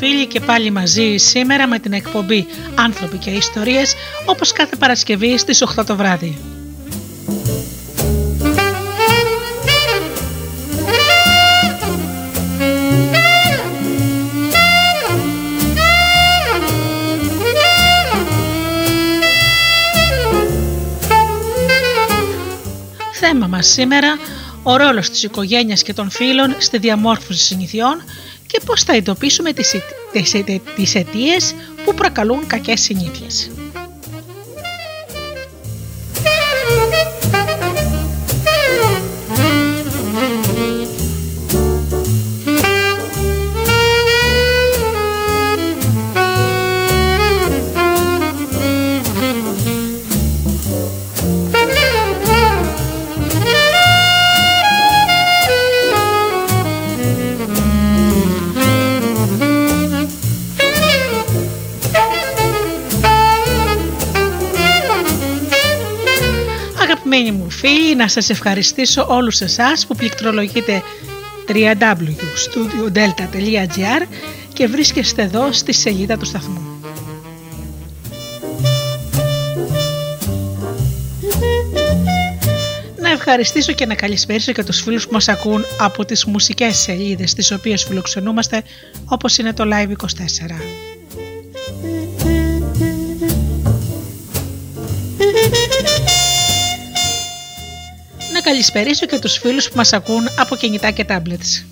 Φίλοι και πάλι μαζί σήμερα με την εκπομπή «Άνθρωποι και Ιστορίες» όπως κάθε Παρασκευή στις 8 το βράδυ. Θέμα μας σήμερα ο ρόλος της οικογένειας και των φίλων στη διαμόρφωση συνηθιών και πώς θα εντοπίσουμε τις, τις, τις αιτίες που προκαλούν κακές συνήθειες. Να σας ευχαριστήσω όλους εσάς που πληκτρολογείτε www.studiodelta.gr και βρίσκεστε εδώ στη σελίδα του σταθμού. Να ευχαριστήσω και να καλησπέρισω και τους φίλους που μας ακούν από τις μουσικές σελίδες τις οποίες φιλοξενούμαστε όπως είναι το Live24. να καλησπερίσω και τους φίλους που μας ακούν από κινητά και tablets.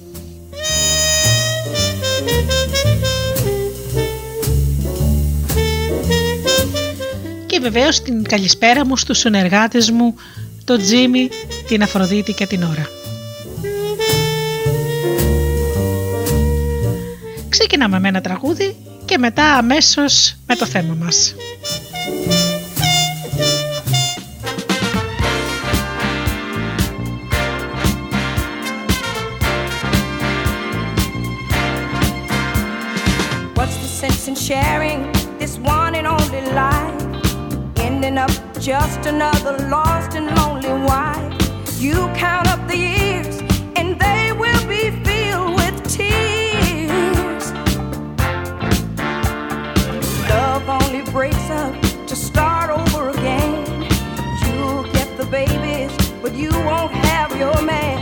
Και βεβαίως την καλησπέρα μου στους συνεργάτες μου, τον Τζίμι, την Αφροδίτη και την Ωρα. Ξεκινάμε με ένα τραγούδι και μετά αμέσως με το θέμα μας. Sharing this one and only life. Ending up just another lost and lonely wife. You count up the years, and they will be filled with tears. Love only breaks up to start over again. You'll get the babies, but you won't have your man.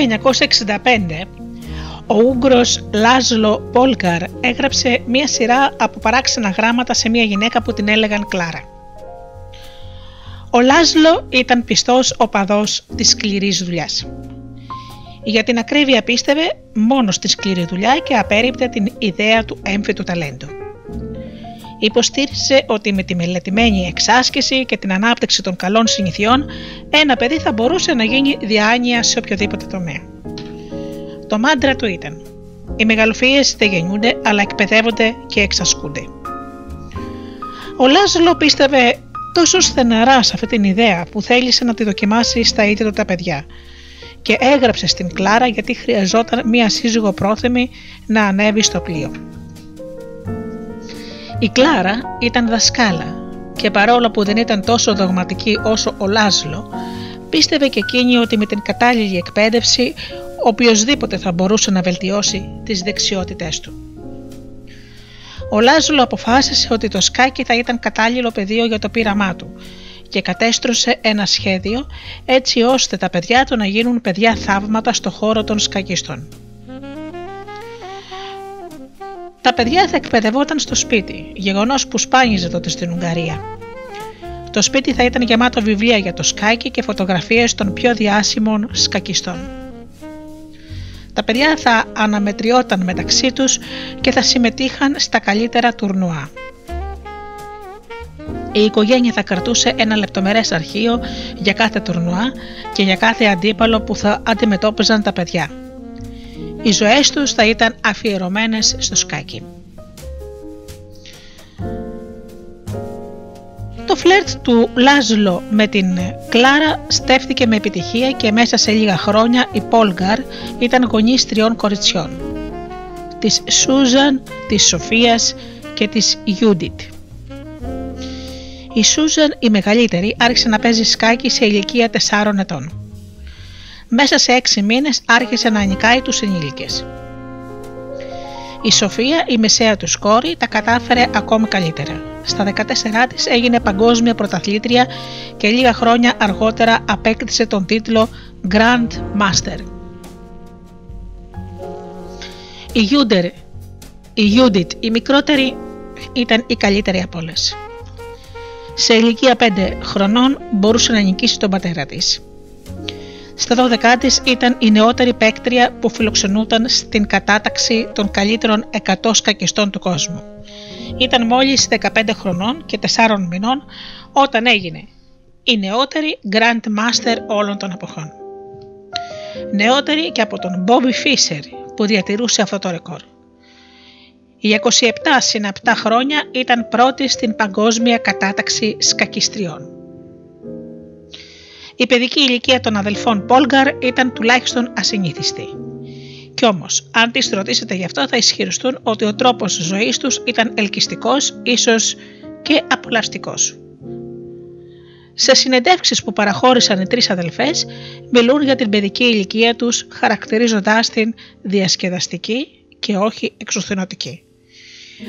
1965 ο Ούγγρος Λάζλο Πόλγκαρ έγραψε μία σειρά από παράξενα γράμματα σε μία γυναίκα που την έλεγαν Κλάρα. Ο Λάζλο ήταν πιστός οπαδός της σκληρής δουλειάς. Για την ακρίβεια πίστευε μόνο στη σκληρή δουλειά και απέριπτε την ιδέα του έμφυτου ταλέντου. Υποστήριζε ότι με τη μελετημένη εξάσκηση και την ανάπτυξη των καλών συνηθιών ένα παιδί θα μπορούσε να γίνει διάνοια σε οποιοδήποτε τομέα. Το μάντρα του ήταν «Οι μεγαλοφίες δεν γεννιούνται αλλά εκπαιδεύονται και εξασκούνται». Ο Λάζλο πίστευε τόσο στεναρά σε αυτή την ιδέα που θέλησε να τη δοκιμάσει στα ίδια του τα παιδιά και έγραψε στην Κλάρα γιατί χρειαζόταν μία σύζυγο πρόθυμη να ανέβει στο πλοίο. Η Κλάρα ήταν δασκάλα και παρόλο που δεν ήταν τόσο δογματική όσο ο Λάζλο, πίστευε και εκείνη ότι με την κατάλληλη εκπαίδευση οποιοδήποτε θα μπορούσε να βελτιώσει τις δεξιότητές του. Ο Λάζλο αποφάσισε ότι το σκάκι θα ήταν κατάλληλο πεδίο για το πείραμά του και κατέστρωσε ένα σχέδιο έτσι ώστε τα παιδιά του να γίνουν παιδιά θαύματα στο χώρο των σκακιστών. Τα παιδιά θα εκπαιδευόταν στο σπίτι, γεγονός που σπάνιζε τότε στην Ουγγαρία. Το σπίτι θα ήταν γεμάτο βιβλία για το σκάκι και φωτογραφίες των πιο διάσημων σκακιστών. Τα παιδιά θα αναμετριόταν μεταξύ τους και θα συμμετείχαν στα καλύτερα τουρνουά. Η οικογένεια θα κρατούσε ένα λεπτομερές αρχείο για κάθε τουρνουά και για κάθε αντίπαλο που θα αντιμετώπιζαν τα παιδιά. Οι ζωές τους θα ήταν αφιερωμένες στο σκάκι. Το φλερτ του Λάζλο με την Κλάρα στέφθηκε με επιτυχία και μέσα σε λίγα χρόνια οι Πόλγκαρ ήταν γονείς τριών κοριτσιών. Της Σούζαν, της Σοφίας και της Γιούντιτ. Η Σούζαν η μεγαλύτερη άρχισε να παίζει σκάκι σε ηλικία 4 ετών μέσα σε έξι μήνες άρχισε να νικάει τους ενήλικες. Η Σοφία, η μεσαία τους κόρη, τα κατάφερε ακόμη καλύτερα. Στα 14 της έγινε παγκόσμια πρωταθλήτρια και λίγα χρόνια αργότερα απέκτησε τον τίτλο Grand Master. Η Γιούντερ, η Γιούντιτ, η μικρότερη, ήταν η καλύτερη από όλες. Σε ηλικία 5 χρονών μπορούσε να νικήσει τον πατέρα της. Στα 12 της ήταν η νεότερη παίκτρια που φιλοξενούταν στην κατάταξη των καλύτερων 100 σκακιστών του κόσμου. Ήταν μόλις 15 χρονών και 4 μηνών όταν έγινε η νεότερη Grand Master όλων των εποχών. Νεότερη και από τον Bobby Fischer που διατηρούσε αυτό το ρεκόρ. Η 27 συν 7 χρόνια ήταν πρώτη στην παγκόσμια κατάταξη σκακιστριών. Η παιδική ηλικία των αδελφών Πόλγκαρ ήταν τουλάχιστον ασυνήθιστη. Κι όμως, αν τις ρωτήσετε γι' αυτό, θα ισχυριστούν ότι ο τρόπος ζωής τους ήταν ελκυστικός, ίσως και απολαυστικός. Σε συνεντεύξεις που παραχώρησαν οι τρεις αδελφές, μιλούν για την παιδική ηλικία τους, χαρακτηρίζοντάς την διασκεδαστική και όχι εξουθενωτική.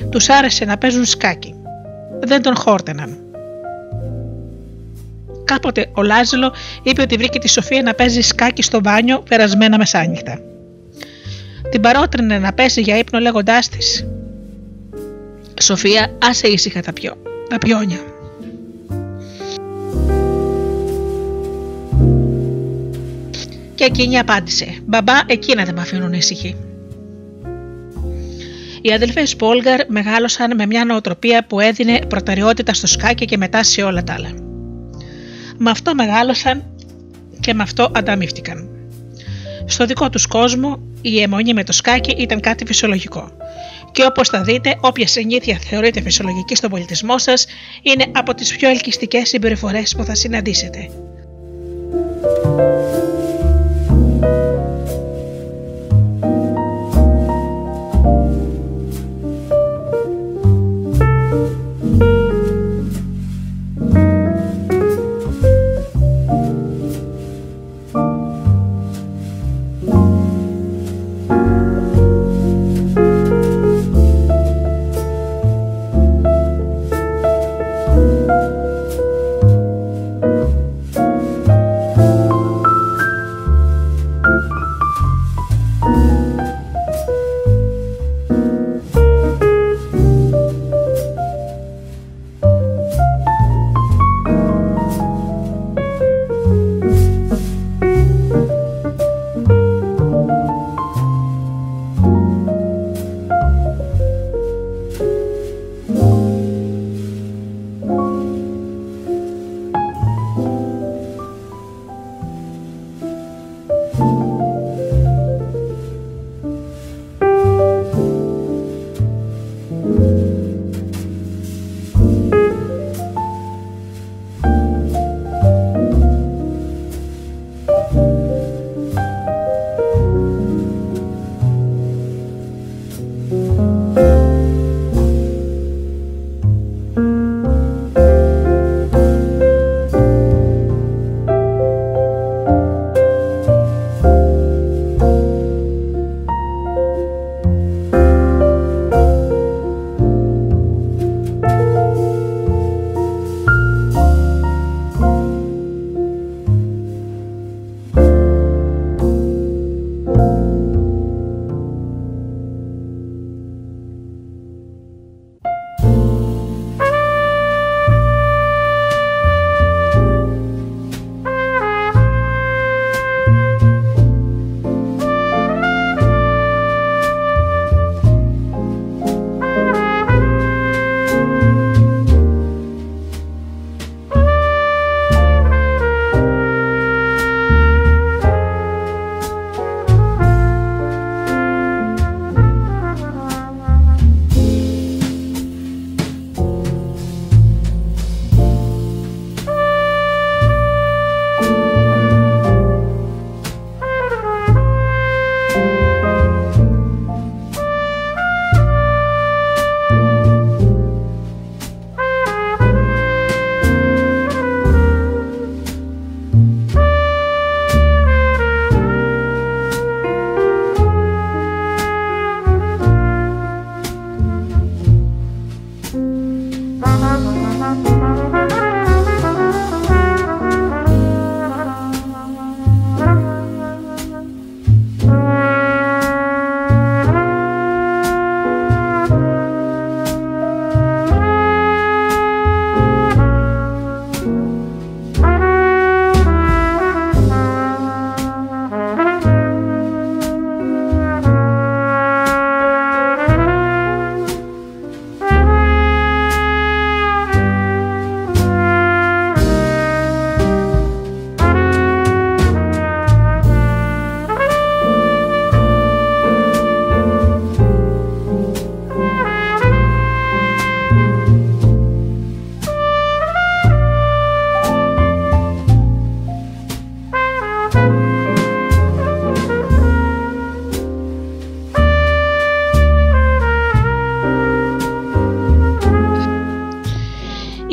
Τους άρεσε να παίζουν σκάκι. Δεν τον χόρτεναν. Κάποτε ο Λάζλο είπε ότι βρήκε τη Σοφία να παίζει σκάκι στο μπάνιο περασμένα μεσάνυχτα. Την παρότρινε να πέσει για ύπνο λέγοντάς της: Σοφία, άσε ήσυχα τα, πιό, τα πιόνια. Και εκείνη απάντησε: Μπαμπά, εκείνα δεν με αφήνουν ήσυχη. Οι αδελφές Πόλγαρ μεγάλωσαν με μια νοοτροπία που έδινε προτεραιότητα στο σκάκι και μετά σε όλα τα άλλα. Με αυτό μεγάλωσαν και με αυτό ανταμείφθηκαν. Στο δικό τους κόσμο η αιμονή με το σκάκι ήταν κάτι φυσιολογικό. Και όπως θα δείτε, όποια συνήθεια θεωρείται φυσιολογική στον πολιτισμό σας είναι από τις πιο ελκυστικές συμπεριφορές που θα συναντήσετε.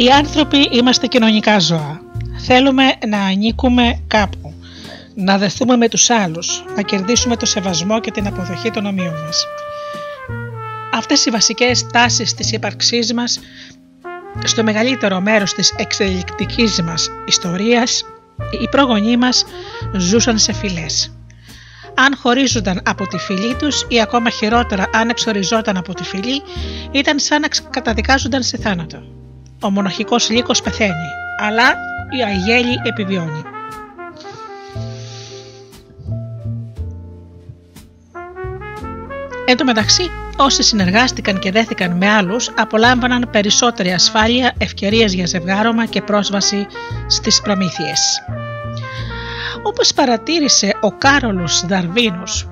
Οι άνθρωποι είμαστε κοινωνικά ζώα. Θέλουμε να ανήκουμε κάπου, να δεθούμε με τους άλλους, να κερδίσουμε το σεβασμό και την αποδοχή των ομοίων μας. Αυτές οι βασικές τάσεις της ύπαρξής μας στο μεγαλύτερο μέρος της εξελικτικής μας ιστορίας οι πρόγονοί μας ζούσαν σε φυλές. Αν χωρίζονταν από τη φυλή τους ή ακόμα χειρότερα αν εξοριζόταν από τη φυλή ήταν σαν να καταδικάζονταν σε θάνατο. Ο μοναχικός λύκος πεθαίνει, αλλά η αγέλη επιβιώνει. Εν τω μεταξύ, όσοι συνεργάστηκαν και δέθηκαν με άλλους απολάμβαναν περισσότερη ασφάλεια, ευκαιρίες για ζευγάρωμα και πρόσβαση στις προμήθειες. Όπως παρατήρησε ο Κάρολος Δαρβίνος,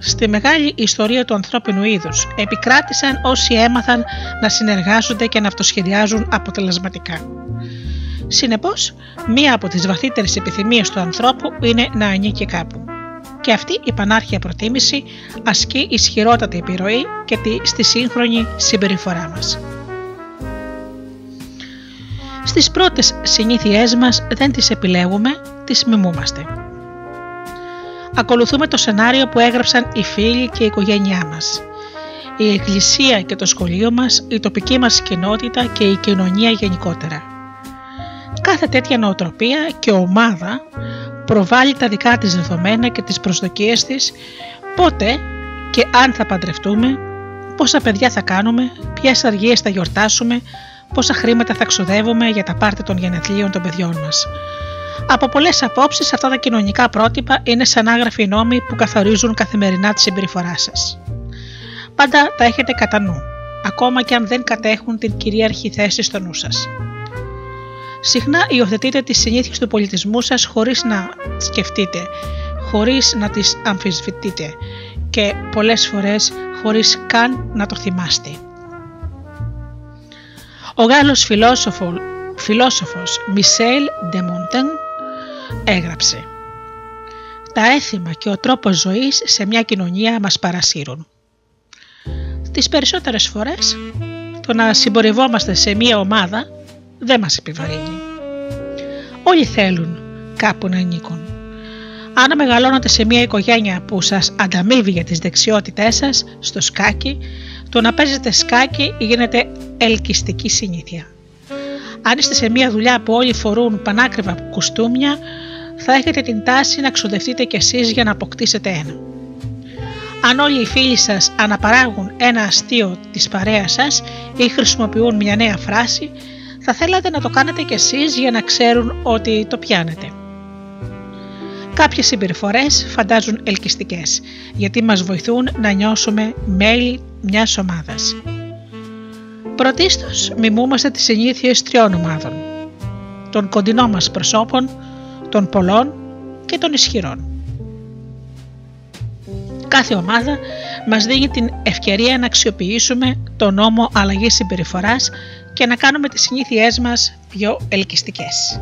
στη μεγάλη ιστορία του ανθρώπινου είδους επικράτησαν όσοι έμαθαν να συνεργάζονται και να αυτοσχεδιάζουν αποτελεσματικά. Συνεπώς, μία από τις βαθύτερες επιθυμίες του ανθρώπου είναι να ανήκει κάπου και αυτή η πανάρχια προτίμηση ασκεί ισχυρότατη επιρροή και στη σύγχρονη συμπεριφορά μας. Στις πρώτες συνήθειές μας δεν τις επιλέγουμε, τις μιμούμαστε. Ακολουθούμε το σενάριο που έγραψαν οι φίλοι και η οικογένειά μας. Η εκκλησία και το σχολείο μας, η τοπική μας κοινότητα και η κοινωνία γενικότερα. Κάθε τέτοια νοοτροπία και ομάδα προβάλλει τα δικά της δεδομένα και τις προσδοκίες της, πότε και αν θα παντρευτούμε, πόσα παιδιά θα κάνουμε, ποιες αργίες θα γιορτάσουμε, πόσα χρήματα θα ξοδεύουμε για τα πάρτι των γενεθλίων των παιδιών μας. Από πολλές απόψεις αυτά τα κοινωνικά πρότυπα είναι σαν άγραφοι νόμοι που καθορίζουν καθημερινά τη συμπεριφορά σας. Πάντα τα έχετε κατά νου, ακόμα και αν δεν κατέχουν την κυρίαρχη θέση στο νου σας. Συχνά υιοθετείτε τις συνήθειες του πολιτισμού σας χωρίς να σκεφτείτε, χωρίς να τις αμφισβητείτε και πολλές φορές χωρίς καν να το θυμάστε. Ο Γάλλος φιλόσοφο, φιλόσοφος Μισελ Ντεμοντέν έγραψε «Τα έθιμα και ο τρόπος ζωής σε μια κοινωνία μας παρασύρουν. Τις περισσότερες φορές το να συμπορευόμαστε σε μια ομάδα δεν μας επιβαρύνει. Όλοι θέλουν κάπου να ανήκουν. Αν μεγαλώνετε σε μια οικογένεια που σας ανταμείβει για τις δεξιότητές σας στο σκάκι, το να παίζετε σκάκι γίνεται ελκυστική συνήθεια. Αν είστε σε μια δουλειά που όλοι φορούν πανάκριβα κουστούμια, θα έχετε την τάση να ξοδευτείτε κι εσείς για να αποκτήσετε ένα. Αν όλοι οι φίλοι σας αναπαράγουν ένα αστείο της παρέας σας ή χρησιμοποιούν μια νέα φράση, θα θέλατε να το κάνετε κι εσείς για να ξέρουν ότι το πιάνετε. Κάποιες συμπεριφορές φαντάζουν ελκυστικές, γιατί μας βοηθούν να νιώσουμε μέλη μιας ομάδας. Πρωτίστως μιμούμαστε τις συνήθειες τριών ομάδων. Των κοντινών μας προσώπων, των πολλών και των ισχυρών. Κάθε ομάδα μας δίνει την ευκαιρία να αξιοποιήσουμε τον νόμο αλλαγής συμπεριφοράς και να κάνουμε τις συνήθειές μας πιο ελκυστικές.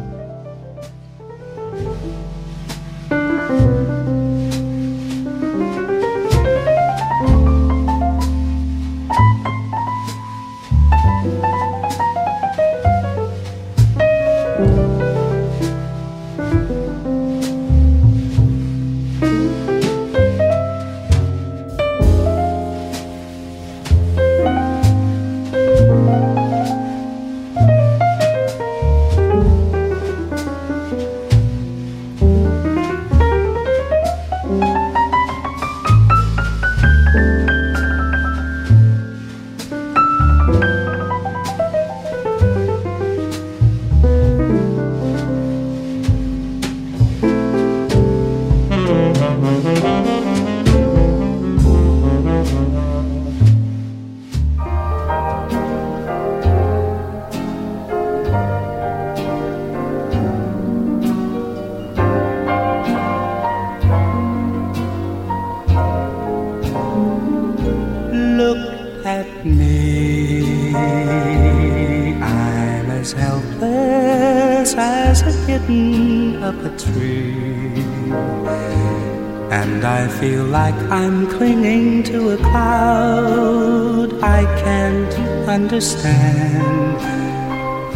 I'm clinging to a cloud I can't understand.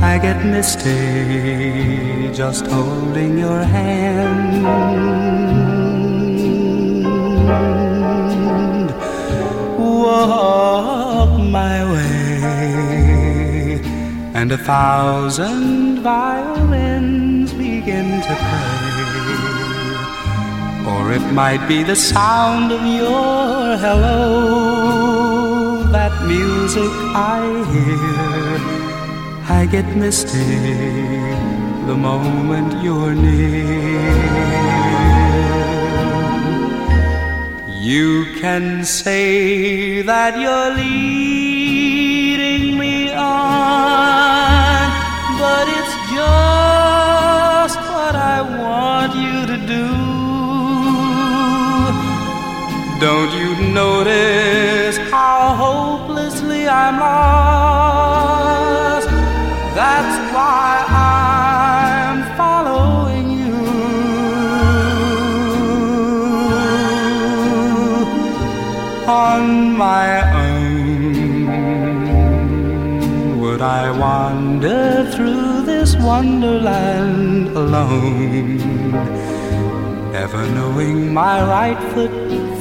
I get misty just holding your hand. Walk my way, and a thousand violins begin to play. Or it might be the sound of your hello, that music I hear I get misty the moment you're near. You can say that you're leading Don't you notice how hopelessly I'm lost? That's why I'm following you. On my own, would I wander through this wonderland alone? Never knowing my right foot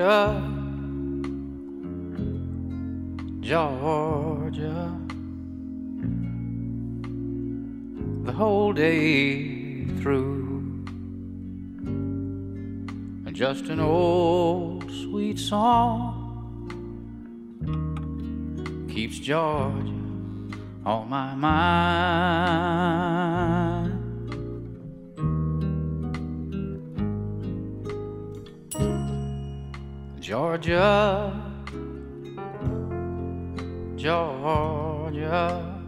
Georgia, Georgia, the whole day through. And just an old sweet song keeps Georgia on my mind. Georgia, Georgia,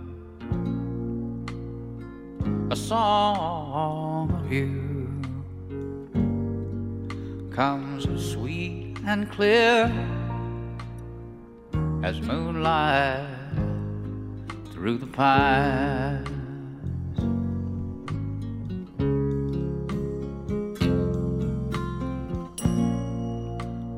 a song of you comes as sweet and clear as moonlight through the pines.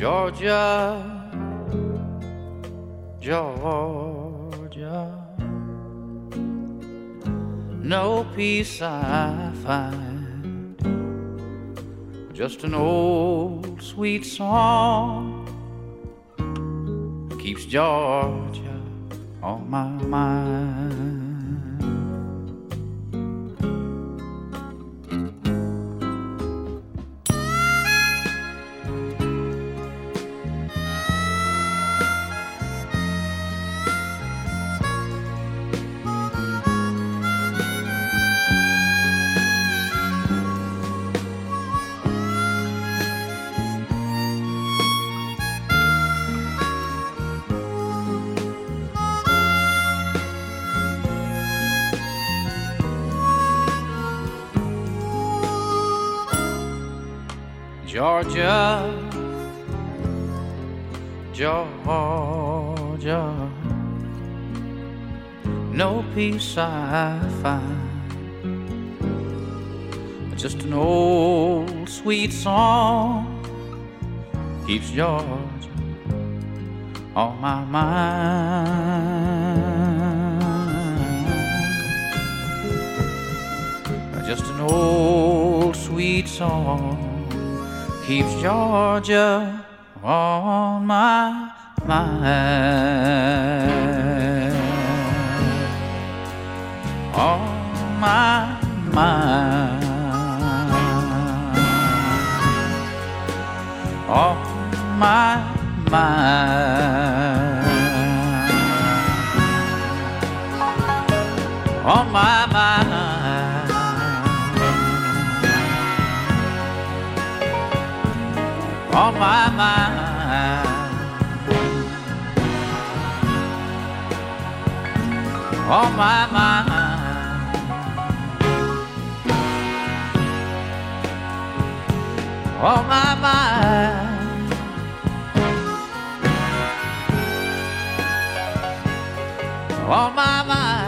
Georgia, Georgia, no peace I find, just an old sweet song keeps Georgia on my mind. Georgia, Georgia, no peace I find, just an old sweet song keeps Georgia on my mind. Just an old sweet song keeps Georgia on my mind. On my mind. On my mind. On my mind. On my mind. On my oh, mind.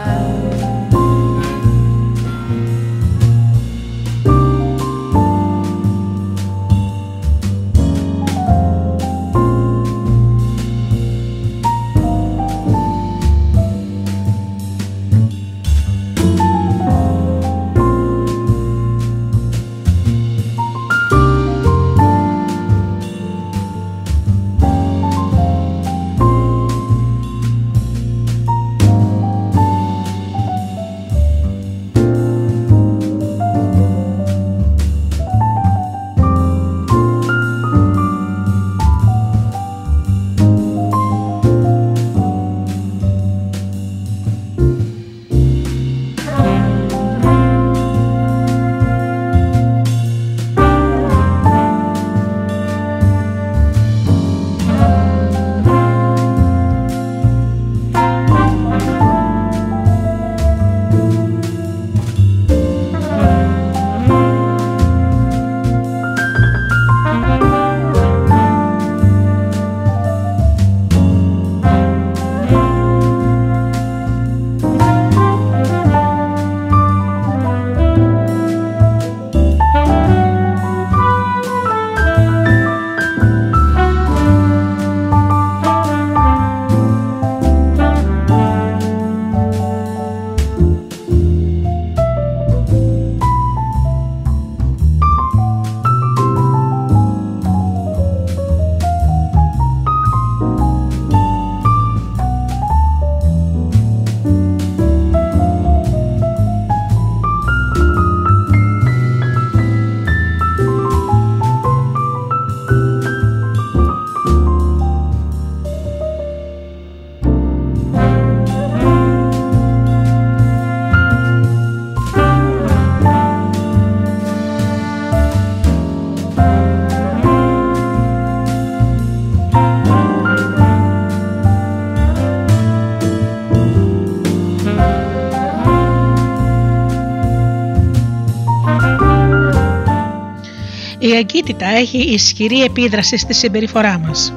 Η αγκύτητα έχει ισχυρή επίδραση στη συμπεριφορά μας.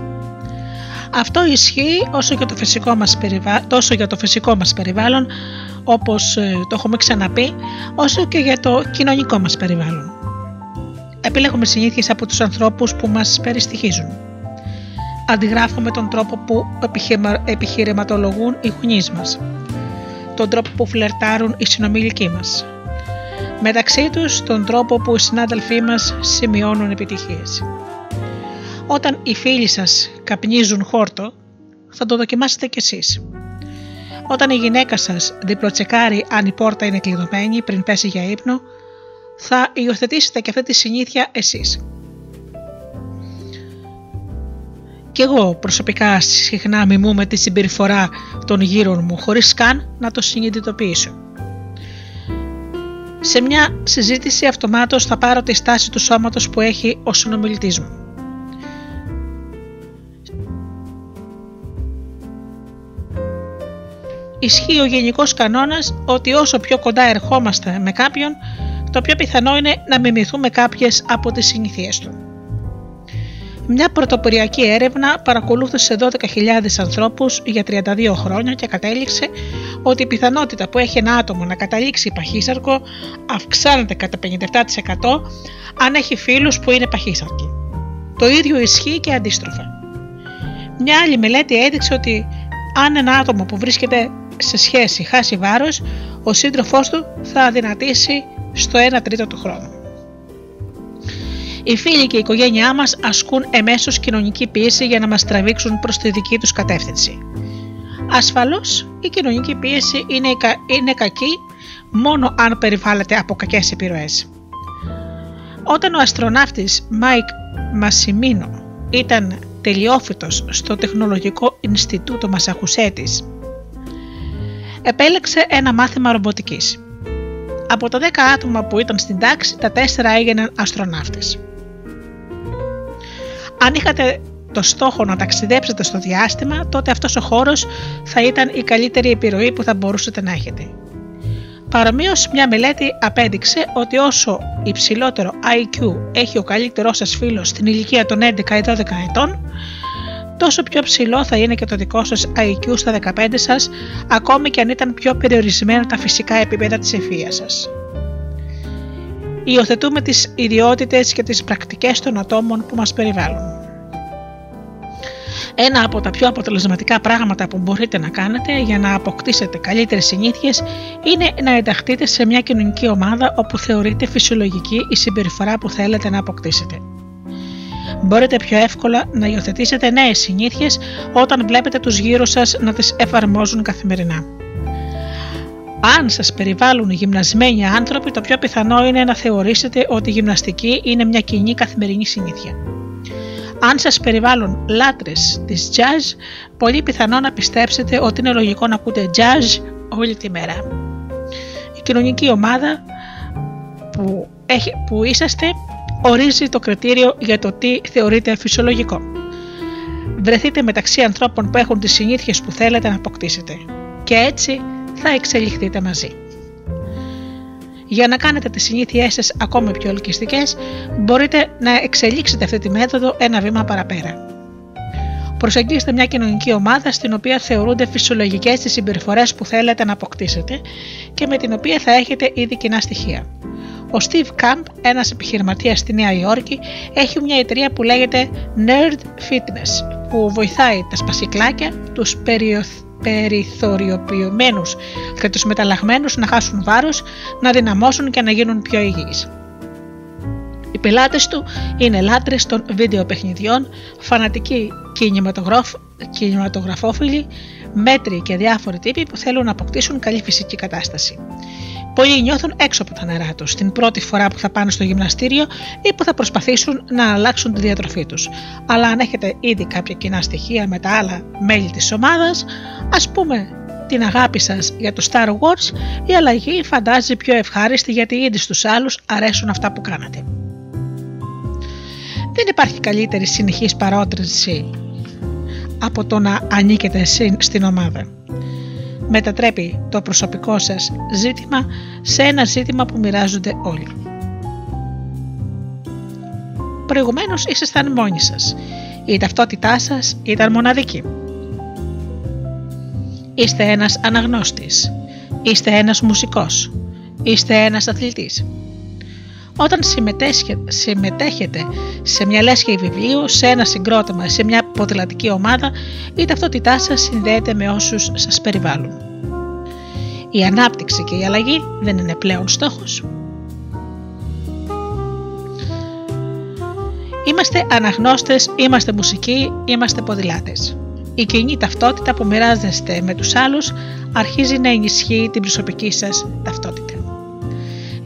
Αυτό ισχύει όσο για το φυσικό μας, περιβα... τόσο για το φυσικό μας περιβάλλον, όπως ε, το έχουμε ξαναπεί, όσο και για το κοινωνικό μας περιβάλλον. Επιλέγουμε συνήθειες από τους ανθρώπους που μας περιστοιχίζουν. Αντιγράφουμε τον τρόπο που επιχειρημα... επιχειρηματολογούν οι γονείς μας, τον τρόπο που φλερτάρουν οι συνομιλικοί μας, μεταξύ τους τον τρόπο που οι συνάδελφοί μας σημειώνουν επιτυχίες. Όταν οι φίλοι σας καπνίζουν χόρτο, θα το δοκιμάσετε κι εσείς. Όταν η γυναίκα σας διπλοτσεκάρει αν η πόρτα είναι κλειδωμένη πριν πέσει για ύπνο, θα υιοθετήσετε και αυτή τη συνήθεια εσείς. Κι εγώ προσωπικά συχνά μιμούμε τη συμπεριφορά των γύρων μου χωρίς καν να το συνειδητοποιήσω. Σε μια συζήτηση αυτομάτως θα πάρω τη στάση του σώματος που έχει ο συνομιλητής μου. Ισχύει ο γενικός κανόνας ότι όσο πιο κοντά ερχόμαστε με κάποιον, το πιο πιθανό είναι να μιμηθούμε κάποιες από τις συνήθειές του. Μια πρωτοποριακή έρευνα παρακολούθησε 12.000 ανθρώπους για 32 χρόνια και κατέληξε ότι η πιθανότητα που έχει ένα άτομο να καταλήξει παχύσαρκο αυξάνεται κατά 57% αν έχει φίλους που είναι παχύσαρκοι. Το ίδιο ισχύει και αντίστροφα. Μια άλλη μελέτη έδειξε ότι αν ένα άτομο που βρίσκεται σε σχέση χάσει βάρος, ο σύντροφός του θα αδυνατήσει στο 1 τρίτο του χρόνου. Οι φίλοι και η οικογένειά μας ασκούν εμέσως κοινωνική πίεση για να μας τραβήξουν προς τη δική τους κατεύθυνση. Ασφαλώς η κοινωνική πίεση είναι, είναι κακή μόνο αν περιβάλλεται από κακές επιρροές. Όταν ο αστροναύτης Μάικ Μασιμίνο ήταν τελειόφοιτος στο Τεχνολογικό Ινστιτούτο Μασαχουσέτης, επέλεξε ένα μάθημα ρομποτικής. Από τα 10 άτομα που ήταν στην τάξη, τα 4 έγιναν αστροναύτες. Αν είχατε το στόχο να ταξιδέψετε στο διάστημα, τότε αυτός ο χώρος θα ήταν η καλύτερη επιρροή που θα μπορούσατε να έχετε. Παρομοίως, μια μελέτη απέδειξε ότι όσο υψηλότερο IQ έχει ο καλύτερός σας φίλος στην ηλικία των 11 ή 12 ετών, τόσο πιο ψηλό θα είναι και το δικό σας IQ στα 15 σας, ακόμη και αν ήταν πιο περιορισμένα τα φυσικά επίπεδα της ευφύειας σας. Υιοθετούμε τις ιδιότητες και τις πρακτικές των ατόμων που μας περιβάλλουν. Ένα από τα πιο αποτελεσματικά πράγματα που μπορείτε να κάνετε για να αποκτήσετε καλύτερες συνήθειες είναι να ενταχθείτε σε μια κοινωνική ομάδα όπου θεωρείτε φυσιολογική η συμπεριφορά που θέλετε να αποκτήσετε μπορείτε πιο εύκολα να υιοθετήσετε νέες συνήθειες όταν βλέπετε τους γύρω σας να τις εφαρμόζουν καθημερινά. Αν σας περιβάλλουν γυμνασμένοι άνθρωποι, το πιο πιθανό είναι να θεωρήσετε ότι η γυμναστική είναι μια κοινή καθημερινή συνήθεια. Αν σας περιβάλλουν λάτρες της jazz, πολύ πιθανό να πιστέψετε ότι είναι λογικό να ακούτε jazz όλη τη μέρα. Η κοινωνική ομάδα που, έχει, που είσαστε ορίζει το κριτήριο για το τι θεωρείται φυσιολογικό. Βρεθείτε μεταξύ ανθρώπων που έχουν τις συνήθειες που θέλετε να αποκτήσετε και έτσι θα εξελιχθείτε μαζί. Για να κάνετε τις συνήθειές σας ακόμη πιο ελκυστικές, μπορείτε να εξελίξετε αυτή τη μέθοδο ένα βήμα παραπέρα. Προσεγγίστε μια κοινωνική ομάδα στην οποία θεωρούνται φυσιολογικές τις συμπεριφορές που θέλετε να αποκτήσετε και με την οποία θα έχετε ήδη κοινά στοιχεία. Ο Steve Camp, ένας επιχειρηματίας στη Νέα Υόρκη, έχει μια εταιρεία που λέγεται Nerd Fitness, που βοηθάει τα σπασικλάκια, τους περιθωριοποιημένους και τους μεταλλαγμένους να χάσουν βάρος, να δυναμώσουν και να γίνουν πιο υγιείς. Οι πελάτες του είναι λάτρες των βίντεο παιχνιδιών, φανατικοί κινηματογραφόφιλοι, μέτροι και διάφοροι τύποι που θέλουν να αποκτήσουν καλή φυσική κατάσταση. Πολλοί νιώθουν έξω από τα νερά τους την πρώτη φορά που θα πάνε στο γυμναστήριο ή που θα προσπαθήσουν να αλλάξουν τη διατροφή τους. Αλλά αν έχετε ήδη κάποια κοινά στοιχεία με τα άλλα μέλη της ομάδας, ας πούμε την αγάπη σας για το Star Wars, η αλλαγή φαντάζει πιο ευχάριστη γιατί ήδη στους άλλους αρέσουν αυτά που κάνατε. Δεν υπάρχει καλύτερη συνεχής παρότριση από το να ανήκετε στην ομάδα μετατρέπει το προσωπικό σας ζήτημα σε ένα ζήτημα που μοιράζονται όλοι. Προηγουμένως ήσασταν μόνοι σας. Η ταυτότητά σας ήταν μοναδική. Είστε ένας αναγνώστης. Είστε ένας μουσικός. Είστε ένας αθλητής. Όταν συμμετέχετε σε μια λέσχη βιβλίου, σε ένα συγκρότημα, σε μια ποδηλατική ομάδα, η ταυτότητά σας συνδέεται με όσους σας περιβάλλουν. Η ανάπτυξη και η αλλαγή δεν είναι πλέον στόχος. Είμαστε αναγνώστες, είμαστε μουσικοί, είμαστε ποδηλάτες. Η κοινή ταυτότητα που μοιράζεστε με τους άλλους αρχίζει να ενισχύει την προσωπική σας ταυτότητα.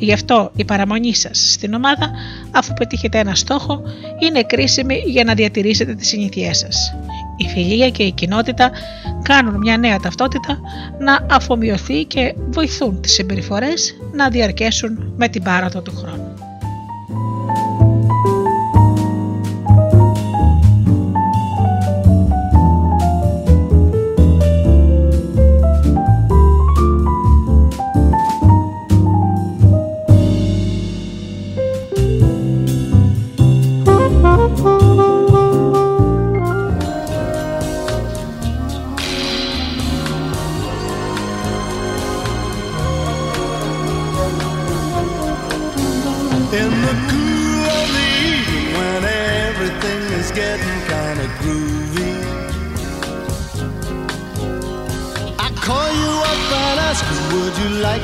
Γι' αυτό η παραμονή σας στην ομάδα, αφού πετύχετε ένα στόχο, είναι κρίσιμη για να διατηρήσετε τις συνήθειές σας. Η φιλία και η κοινότητα κάνουν μια νέα ταυτότητα να αφομοιωθεί και βοηθούν τις συμπεριφορές να διαρκέσουν με την πάραδο του χρόνου.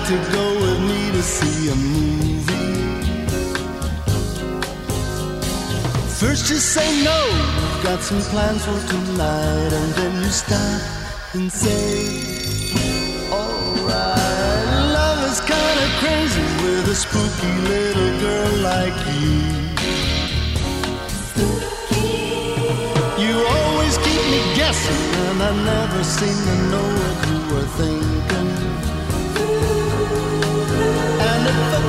To go with me to see a movie? First you say no, you've got some plans for tonight, and then you stop and say, alright. Love is kinda crazy with a spooky little girl like you. You always keep me guessing, and I never seem to know what you were thinking. If a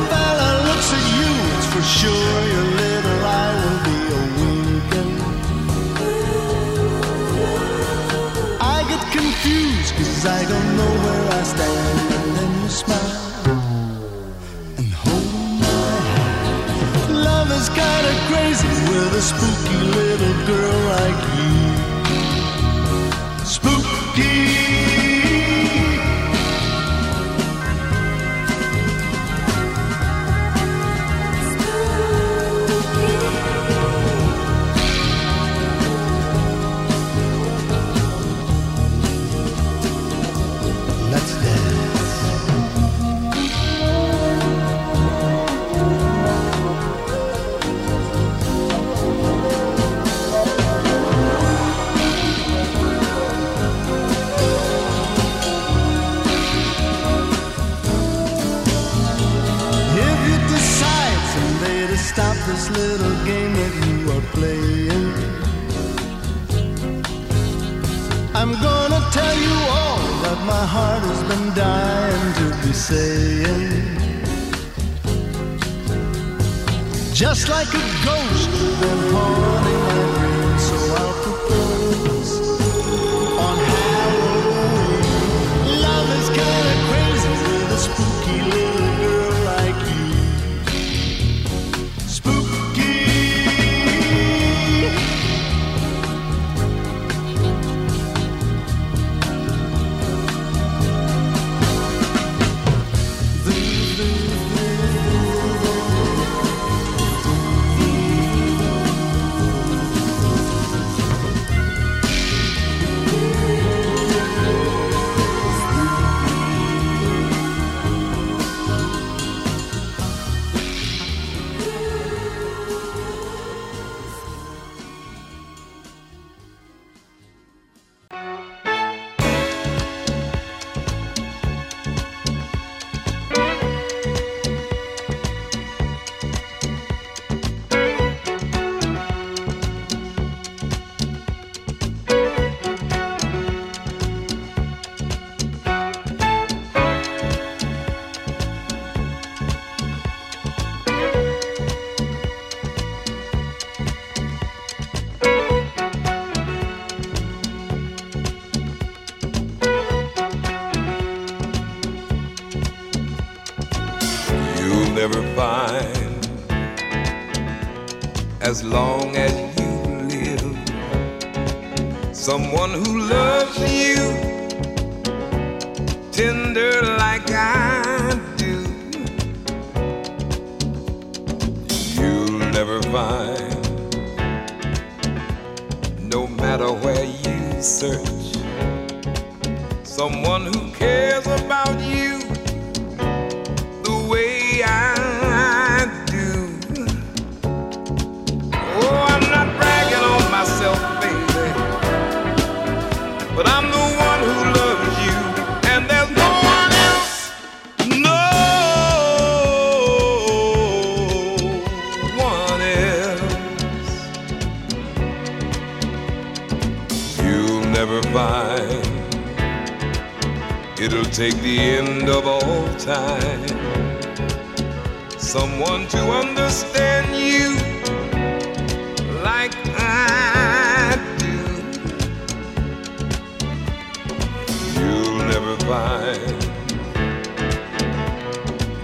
looks at you, it's for sure your little eye will be a. I get confused, cause I don't know where I stand, and then you smile. and hold. Love is kinda crazy with a spooky little girl like you. This little game that you are playing, I'm gonna tell you all that my heart has been dying to be saying. Just like a ghost, been haunting my never find it'll take the end of all time. Someone to understand you like I do. You'll never find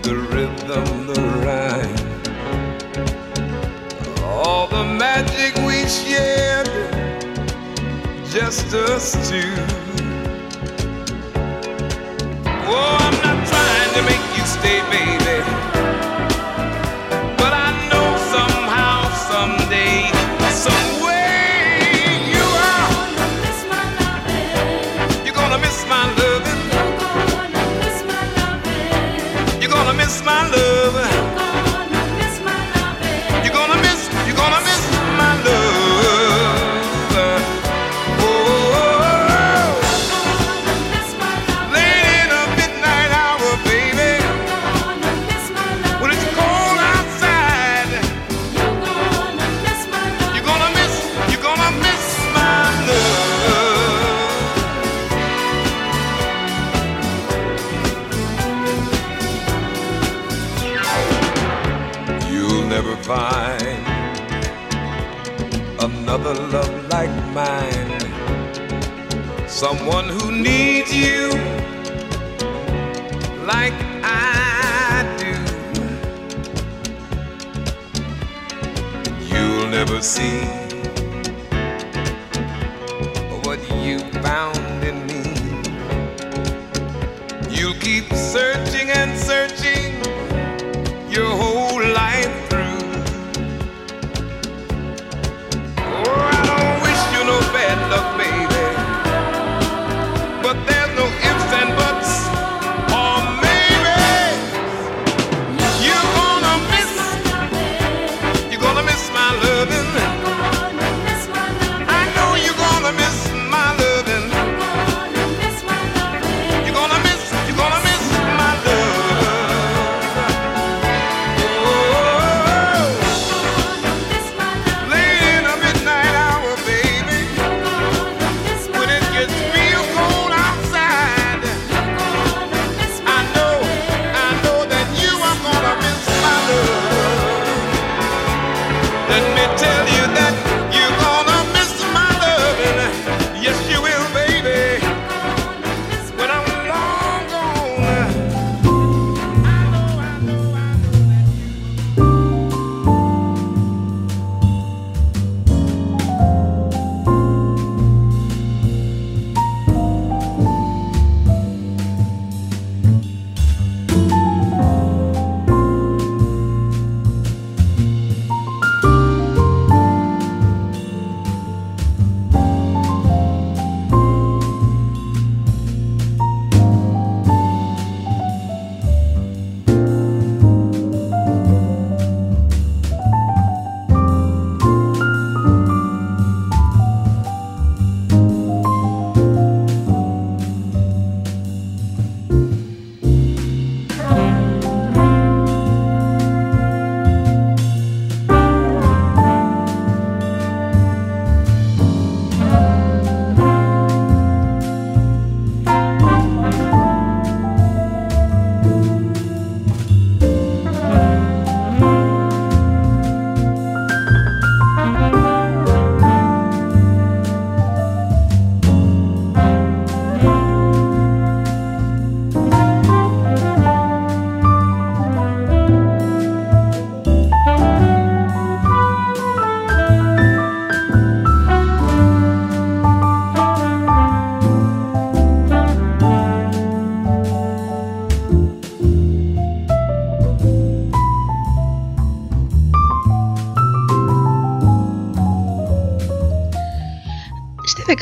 the rhythm, the rhyme, all the magic we shared, just us two. Oh, I'm not trying to make you stay, baby.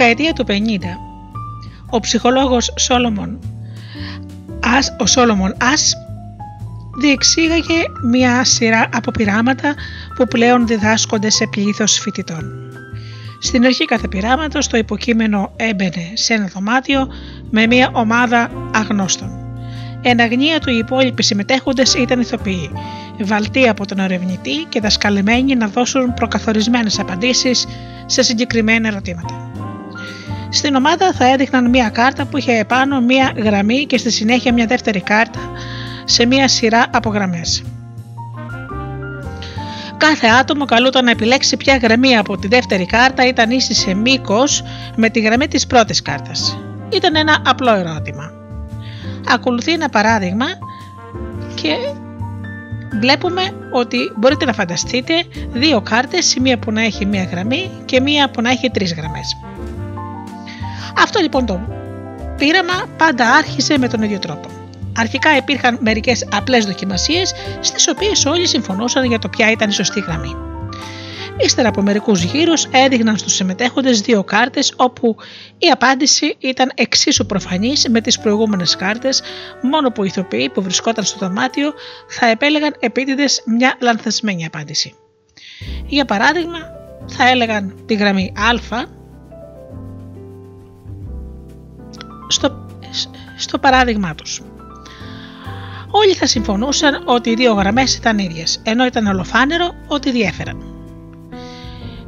Δεκαετία του 50, ο ψυχολόγος Σόλομον Ας, ο Σόλομον Ας διεξήγαγε μια σειρά από πειράματα που πλέον διδάσκονται σε πλήθος φοιτητών. Στην αρχή κάθε πειράματος το υποκείμενο έμπαινε σε ένα δωμάτιο με μια ομάδα αγνώστων. Εν αγνία του οι υπόλοιποι συμμετέχοντες ήταν ηθοποιοί, βαλτοί από τον ερευνητή και δασκαλεμένοι να δώσουν προκαθορισμένες απαντήσεις σε συγκεκριμένα ερωτήματα. Στην ομάδα θα έδειχναν μία κάρτα που είχε επάνω μία γραμμή και στη συνέχεια μια δεύτερη κάρτα σε μία σειρά από γραμμές. Κάθε άτομο καλούταν να επιλέξει ποια γραμμή από τη δεύτερη κάρτα ήταν ίσης σε μήκος με τη γραμμή της πρώτης κάρτας. Ήταν ένα απλό ερώτημα. Ακολουθεί ένα παράδειγμα και βλέπουμε ότι μπορείτε να φανταστείτε δύο κάρτες, μία που να έχει μία γραμμή και μία που να έχει τρεις γραμμές. Αυτό λοιπόν το πείραμα πάντα άρχισε με τον ίδιο τρόπο. Αρχικά υπήρχαν μερικές απλές δοκιμασίες, στις οποίες όλοι συμφωνούσαν για το ποια ήταν η σωστή γραμμή. Ύστερα από μερικούς γύρους έδειχναν στους συμμετέχοντες δύο κάρτες όπου η απάντηση ήταν εξίσου προφανής με τις προηγούμενες κάρτες, μόνο που οι ηθοποιοί που βρισκόταν στο δωμάτιο θα επέλεγαν επίτηδες μια λανθασμένη απάντηση. Για παράδειγμα, θα έλεγαν τη γραμμή Α στο, στο παράδειγμά τους όλοι θα συμφωνούσαν ότι οι δύο γραμμές ήταν ίδιες, ενώ ήταν ολοφάνερο ότι διέφεραν.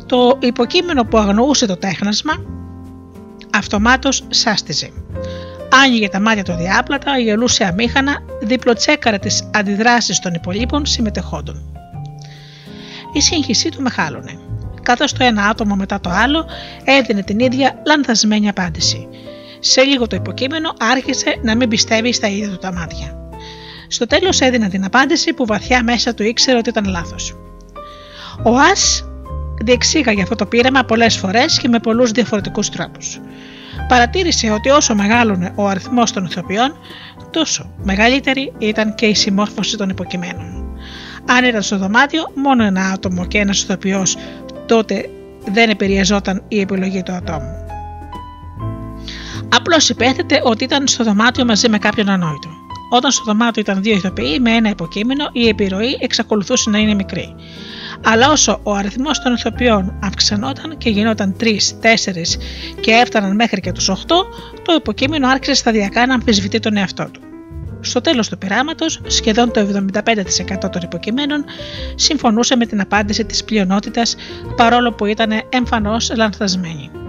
Το υποκείμενο που αγνοούσε το τέχνασμα αυτομάτως σάστιζε. Άνοιγε τα μάτια του διάπλατα, γελούσε αμήχανα, διπλοτσέκαρε τις αντιδράσεις των υπολείπων συμμετεχόντων. Η σύγχυσή του μεγάλωνε, καθώς το ένα άτομο μετά το άλλο έδινε την ίδια λανθασμένη απάντηση. Σε λίγο το υποκείμενο άρχισε να μην πιστεύει στα ίδια του τα μάτια. Στο τέλος έδινε την απάντηση που βαθιά μέσα του ήξερε ότι ήταν λάθος. Ο Α διεξήγαγε αυτό το πείραμα πολλές φορές και με πολλούς διαφορετικούς τρόπους. Παρατήρησε ότι όσο μεγάλωνε ο αριθμός των ηθοποιών, τόσο μεγαλύτερη ήταν και η συμμόρφωση των υποκειμένων. Αν ήταν στο δωμάτιο μόνο ένα άτομο και ένας ηθοποιός, τότε δεν επηρεαζόταν η επιλογή του ατόμου. Απλώς υπέθετε ότι ήταν στο δωμάτιο μαζί με κάποιον ανόητο. Όταν στο δωμάτιο ήταν δύο ηθοποιοί με ένα υποκείμενο, η επιρροή εξακολουθούσε να είναι μικρή. Αλλά όσο ο αριθμός των ηθοποιών αυξανόταν και γινόταν 3, 4 και έφταναν μέχρι και τους 8, το υποκείμενο άρχισε σταδιακά να αμφισβητεί τον εαυτό του. Στο τέλος του πειράματος, σχεδόν το 75% των υποκειμένων συμφωνούσε με την απάντηση της πλειονότητας παρόλο που ήταν εμφανώς λανθασμένη.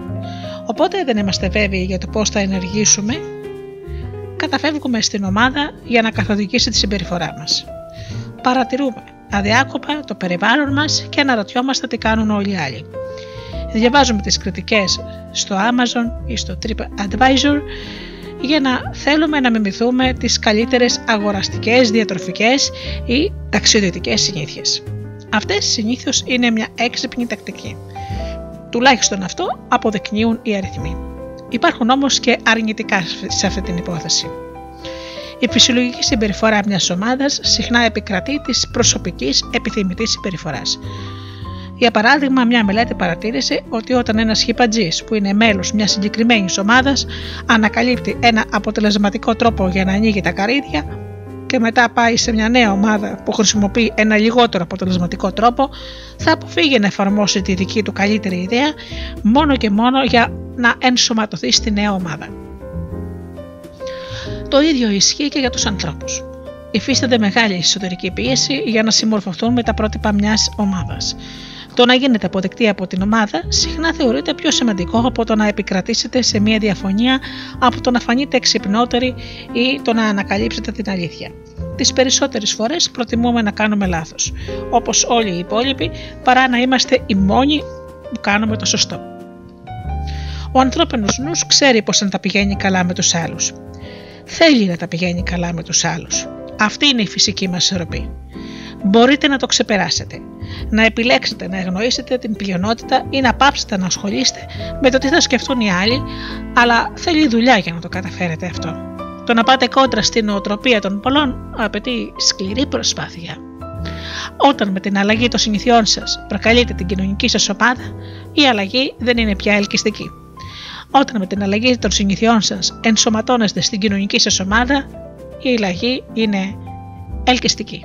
Οπότε δεν είμαστε βέβαιοι για το πώς θα ενεργήσουμε καταφεύγουμε στην ομάδα για να καθοδηγήσει τη συμπεριφορά μας. Παρατηρούμε αδιάκοπα το περιβάλλον μας και αναρωτιόμαστε τι κάνουν όλοι οι άλλοι. Διαβάζουμε τις κριτικές στο Amazon ή στο TripAdvisor για να θέλουμε να μιμηθούμε τις καλύτερες αγοραστικές, διατροφικές ή ταξιδιωτικές συνήθειες. Αυτές συνήθως είναι μια έξυπνη τακτική. Τουλάχιστον αυτό αποδεικνύουν οι αριθμοί. Υπάρχουν όμως και αρνητικά σε αυτή την υπόθεση. Η φυσιολογική συμπεριφορά μιας ομάδας συχνά επικρατεί της προσωπικής επιθυμητής συμπεριφοράς. Για παράδειγμα, μια μελέτη παρατήρησε ότι όταν ένας χιπατζής που είναι μέλος μιας συγκεκριμένης ομάδας ανακαλύπτει ένα αποτελεσματικό τρόπο για να ανοίγει τα καρύδια και μετά πάει σε μια νέα ομάδα που χρησιμοποιεί ένα λιγότερο αποτελεσματικό τρόπο, θα αποφύγει να εφαρμόσει τη δική του καλύτερη ιδέα μόνο και μόνο για να ενσωματωθεί στη νέα ομάδα. Το ίδιο ισχύει και για τους ανθρώπους. Υφίσταται μεγάλη εσωτερική πίεση για να συμμορφωθούν με τα πρότυπα μιας ομάδας. Το να γίνετε αποδεκτοί από την ομάδα συχνά θεωρείται πιο σημαντικό από το να επικρατήσετε σε μια διαφωνία από το να φανείτε εξυπνότεροι ή το να ανακαλύψετε την αλήθεια. Τις περισσότερες φορές προτιμούμε να κάνουμε λάθος, όπως όλοι οι υπόλοιποι, παρά να είμαστε οι μόνοι που κάνουμε το σωστό. Ο ανθρώπινος νους ξέρει πώ να τα πηγαίνει καλά με τους άλλους. Θέλει να τα πηγαίνει καλά με τους άλλους. Αυτή είναι η φυσική μας ισορροπή. Μπορείτε να το ξεπεράσετε. Να επιλέξετε να εγνοήσετε την πλειονότητα ή να πάψετε να ασχολείστε με το τι θα σκεφτούν οι άλλοι, αλλά θέλει δουλειά για να το καταφέρετε αυτό. Το να πάτε κόντρα στην νοοτροπία των πολλών απαιτεί σκληρή προσπάθεια. Όταν με την αλλαγή των συνηθιών σας προκαλείτε την κοινωνική σας ομάδα, η αλλαγή δεν είναι πια ελκυστική. Όταν με την αλλαγή των συνηθιών σας ενσωματώνεστε στην κοινωνική σας ομάδα, η αλλαγή είναι ελκυστική.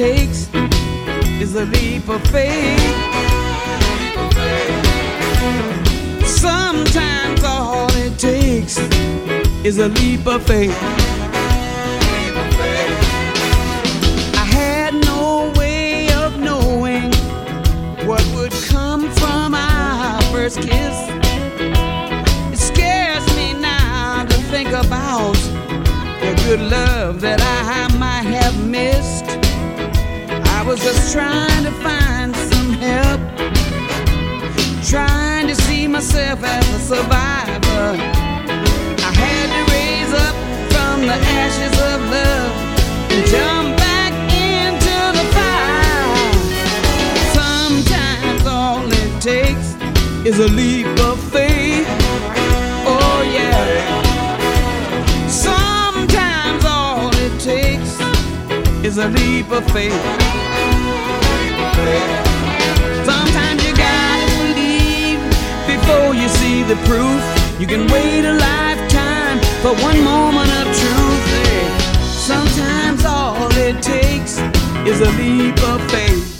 Takes is a leap of faith. Sometimes all it takes is a leap of faith. I had no way of knowing what would come from our first kiss. Good love that I might have missed. I was just trying to find some help, trying to see myself as a survivor. I had to raise up from the ashes of love and jump back into the fire. Sometimes all it takes is a leap of faith. Is a leap of faith. Sometimes you gotta believe before you see the proof. You can wait a lifetime for one moment of truth. Sometimes all it takes is a leap of faith.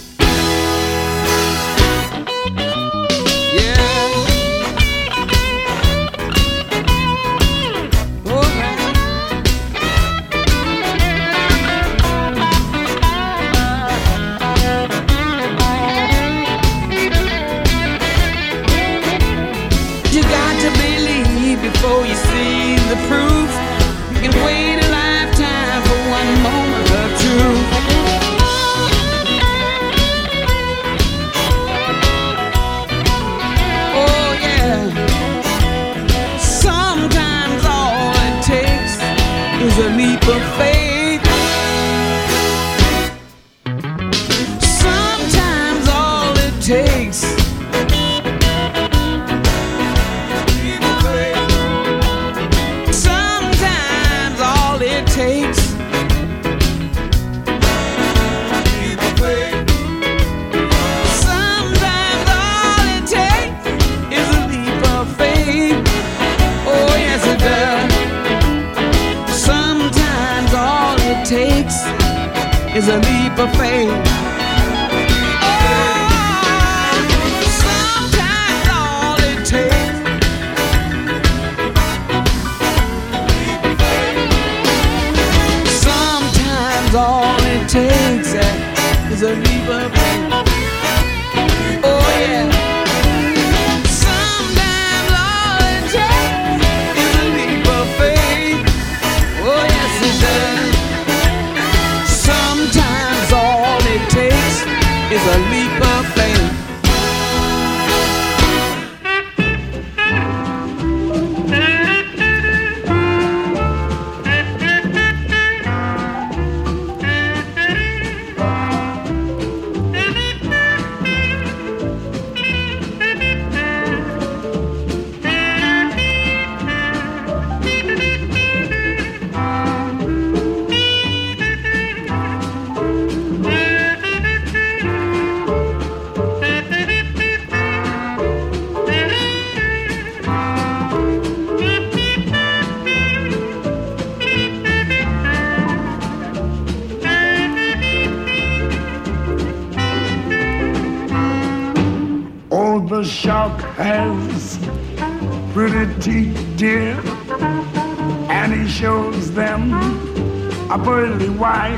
A pearly white.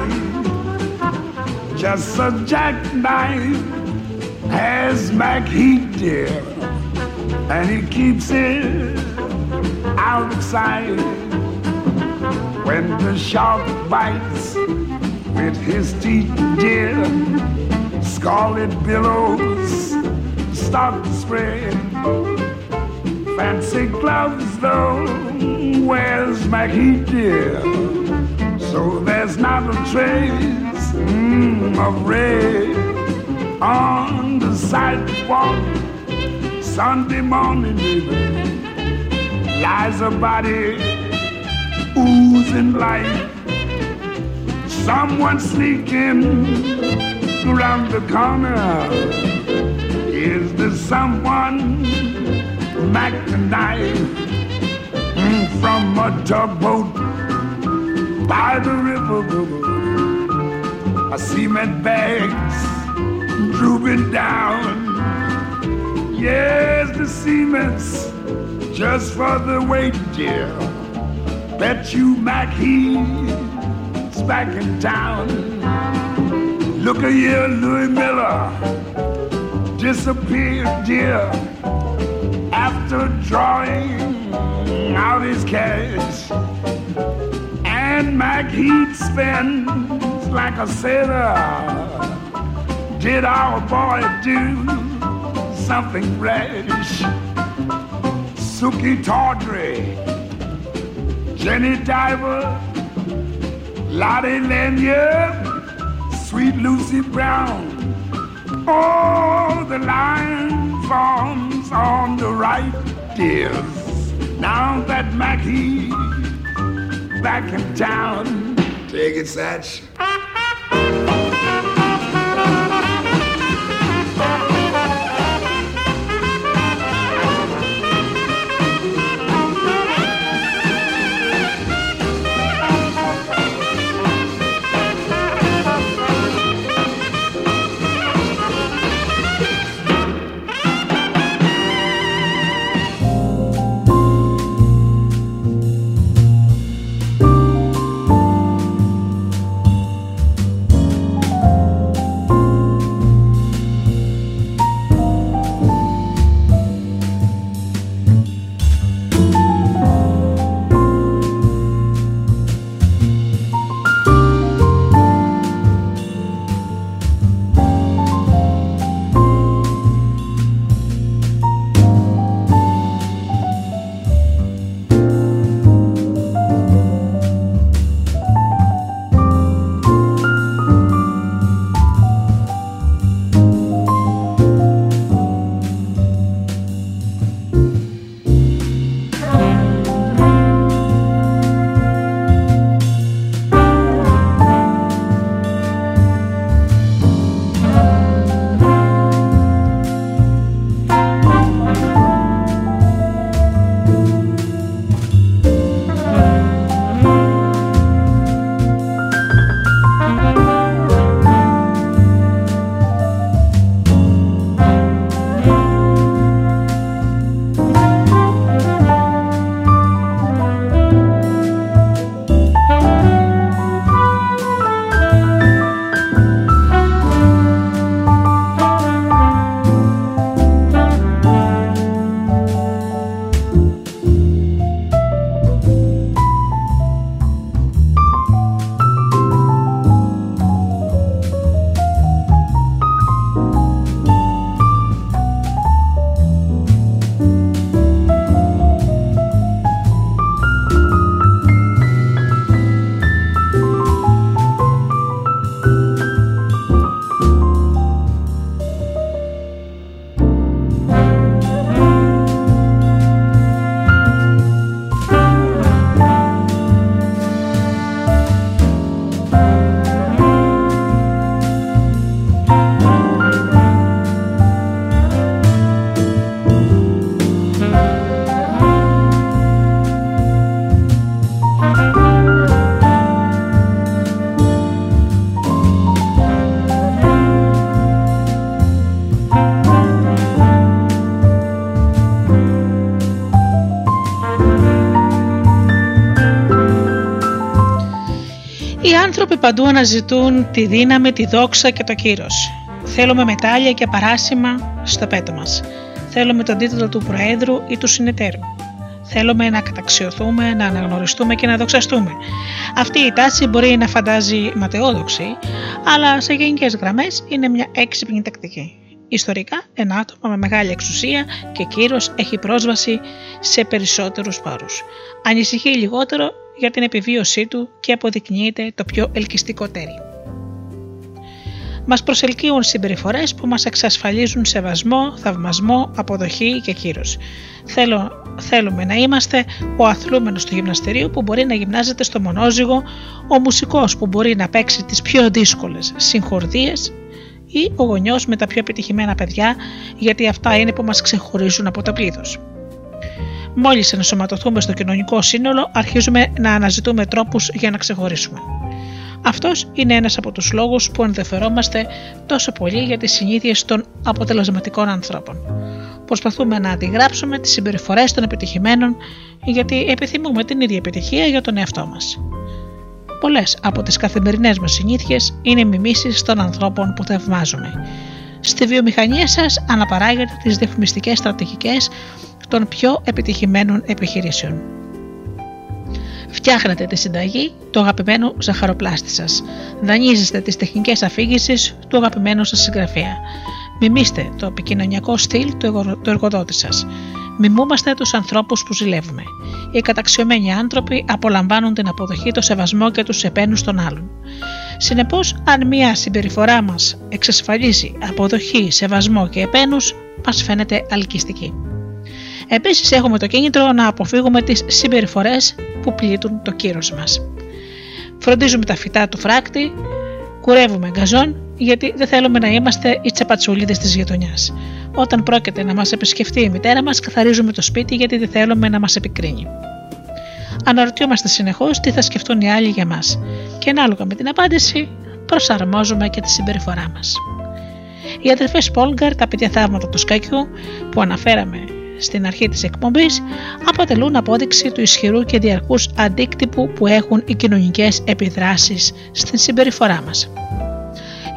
Just a jackknife has back heat, dear, and he keeps it out of sight. When the shark bites with his teeth, dear, scarlet billows start to spread. Fancy gloves, though, where's Mackie, dear? So there's not a trace mm, of red on the sidewalk. Sunday morning, baby, lies a body oozing life. Someone sneaking around the corner. Is there someone Mac the knife mm, from a tugboat by the river? I cement bags drooping down. Yes, the cement's just for the weight, dear. Bet you Mac back in town. Look a here, Louis Miller disappeared, dear, after drawing out his cash. And Mac he'd spend like a sailor. Did our boy do something rash? Suki Tawdry, Jenny Diver, Lottie Lanyard, Sweet Lucy Brown. Oh, the line forms on the right, dears. Now that Mackie back in town. Take it, Satch. Παντού αναζητούν τη δύναμη, τη δόξα και το κύρος. Θέλουμε μετάλλια και παράσημα στο πέτο μας. Θέλουμε τον τίτλο του Προέδρου ή του Συνεταίρου. Θέλουμε να καταξιωθούμε, να αναγνωριστούμε και να δοξαστούμε. Αυτή η τάση μπορεί να φαντάζει ματαιόδοξη, αλλά σε γενικές γραμμές είναι μια έξυπνη τακτική. Ιστορικά, ένα άτομο με μεγάλη εξουσία και κύρος έχει πρόσβαση σε περισσότερους πόρους. Ανησυχεί λιγότερο για την επιβίωσή του και αποδεικνύεται το πιο ελκυστικό τέρι. Μας προσελκύουν συμπεριφορές που μας εξασφαλίζουν σεβασμό, θαυμασμό, αποδοχή και κύρος. Θέλω, θέλουμε να είμαστε ο αθλούμενος του γυμναστηρίου που μπορεί να γυμνάζεται στο μονόζυγο, ο μουσικός που μπορεί να παίξει τις πιο δύσκολες συγχορδίες ή ο γονιός με τα πιο επιτυχημένα παιδιά γιατί αυτά είναι που μας ξεχωρίζουν από το πλήθος. Μόλις ενσωματωθούμε στο κοινωνικό σύνολο αρχίζουμε να αναζητούμε τρόπους για να ξεχωρίσουμε. Αυτός είναι ένας από τους λόγους που ενδιαφερόμαστε τόσο πολύ για τις συνήθειες των αποτελεσματικών ανθρώπων. Προσπαθούμε να αντιγράψουμε τις συμπεριφορές των επιτυχημένων γιατί επιθυμούμε την ίδια επιτυχία για τον εαυτό μας. Πολλές από τις καθημερινές μας συνήθειες είναι μιμήσεις των ανθρώπων που θαυμάζουμε. Στη βιομηχανία σας αναπαράγετε τις διαφημιστικές στρατηγικές των πιο επιτυχημένων επιχειρήσεων. Φτιάχνετε τη συνταγή του αγαπημένου ζαχαροπλάστη σας. Δανείζεστε τις τεχνικές αφήγηση του αγαπημένου σας συγγραφέα. Μιμήστε το επικοινωνιακό στυλ του εργοδότη σας. Μιμούμαστε τους ανθρώπους που ζηλεύουμε. Οι καταξιωμένοι άνθρωποι απολαμβάνουν την αποδοχή, το σεβασμό και τους επένους των άλλων. Συνεπώς, αν μια συμπεριφορά μας εξασφαλίζει αποδοχή, σεβασμό και επένους, μας φαίνεται αλκυστική. Επίσης, έχουμε το κίνητρο να αποφύγουμε τις συμπεριφορές που πλήττουν το κύρος μας. Φροντίζουμε τα φυτά του φράκτη, κουρεύουμε γκαζόν γιατί δεν θέλουμε να είμαστε οι τσαπατσούλιδε της γειτονιάς. Όταν πρόκειται να μας επισκεφτεί η μητέρα μας, καθαρίζουμε το σπίτι γιατί δεν θέλουμε να μας επικρίνει. Αναρωτιόμαστε συνεχώς τι θα σκεφτούν οι άλλοι για μας και ανάλογα με την απάντηση προσαρμόζουμε και τη συμπεριφορά μας. Οι αδερφές Πόλγκαρ, τα παιδιά θαύματα του Σκάκιου που αναφέραμε στην αρχή της εκπομπής αποτελούν απόδειξη του ισχυρού και διαρκούς αντίκτυπου που έχουν οι κοινωνικές επιδράσεις στην συμπεριφορά μας.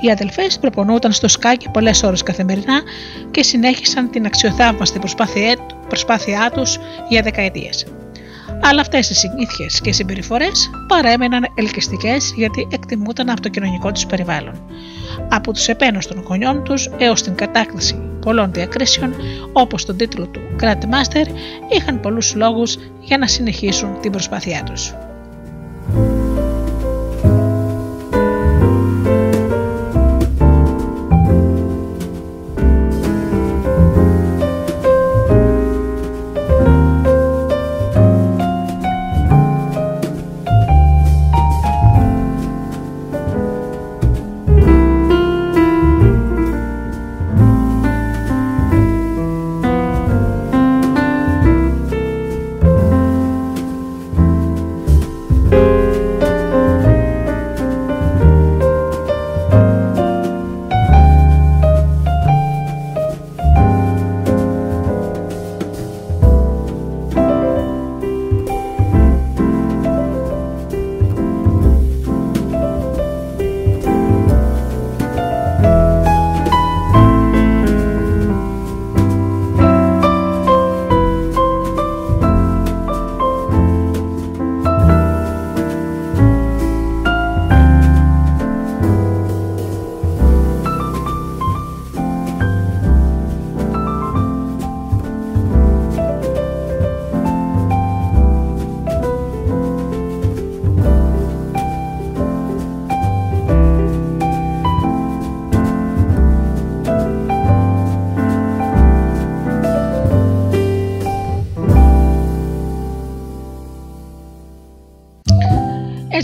Οι αδελφές προπονούνταν στο σκάκι πολλές ώρες καθημερινά και συνέχισαν την αξιοθαύμαστη προσπάθειά τους για δεκαετίες. Αλλά αυτές οι συνήθειες και συμπεριφορές παρέμεναν ελκυστικές γιατί εκτιμούταν από το κοινωνικό τους περιβάλλον. Από τους επένους των γονιών τους έως την κατάκτηση πολλών διακρίσεων, όπως τον τίτλο του Grandmaster, είχαν πολλούς λόγους για να συνεχίσουν την προσπάθειά τους.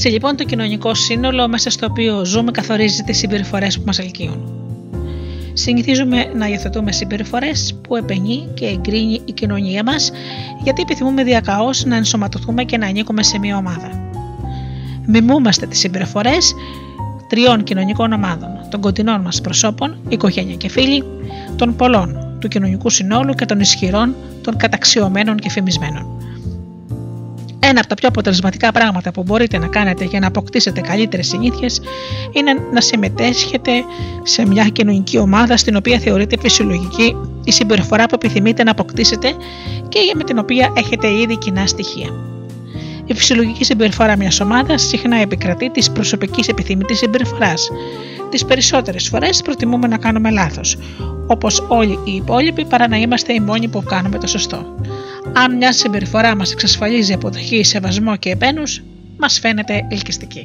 Έτσι λοιπόν το κοινωνικό σύνολο μέσα στο οποίο ζούμε καθορίζει τις συμπεριφορές που μας ελκύουν. Συνηθίζουμε να υιοθετούμε συμπεριφορές που επενεί και εγκρίνει η κοινωνία μας, γιατί επιθυμούμε διακαώς να ενσωματωθούμε και να ανήκουμε σε μια ομάδα. Μιμούμαστε τις συμπεριφορές τριών κοινωνικών ομάδων: των κοντινών μας προσώπων, οικογένεια και φίλοι, των πολλών του κοινωνικού συνόλου και των ισχυρών, των καταξιωμένων και φημισμένων. Ένα από τα πιο αποτελεσματικά πράγματα που μπορείτε να κάνετε για να αποκτήσετε καλύτερες συνήθειες είναι να συμμετέσχετε σε μια κοινωνική ομάδα στην οποία θεωρείτε φυσιολογική η συμπεριφορά που επιθυμείτε να αποκτήσετε και με την οποία έχετε ήδη κοινά στοιχεία. Η φυσιολογική συμπεριφορά μιας ομάδας συχνά επικρατεί της προσωπικής επιθυμητής συμπεριφοράς. Τις περισσότερες φορές προτιμούμε να κάνουμε λάθος, όπως όλοι οι υπόλοιποι παρά να είμαστε οι μόνοι που κάνουμε το σωστό. Αν μια συμπεριφορά μας εξασφαλίζει αποδοχή, σεβασμό και επένους, μας φαίνεται ελκυστική.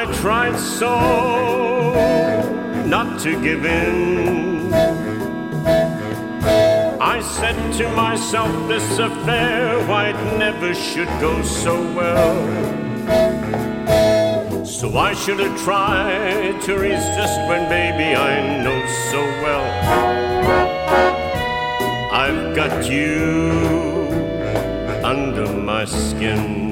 I tried so not to give in. I said to myself, this affair, why it never should go so well. So I should have tried to resist when, baby, I know so well. I've got you under my skin.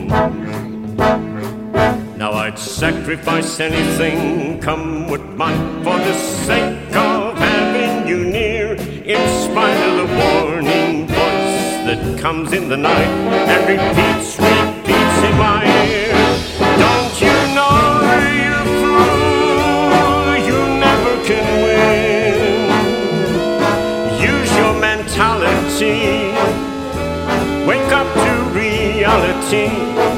Sacrifice anything, come what might, for the sake of having you near, in spite of the warning voice that comes in the night and repeats, repeats in my ear. Don't you know you fool, you never can win. Use your mentality, wake up to reality.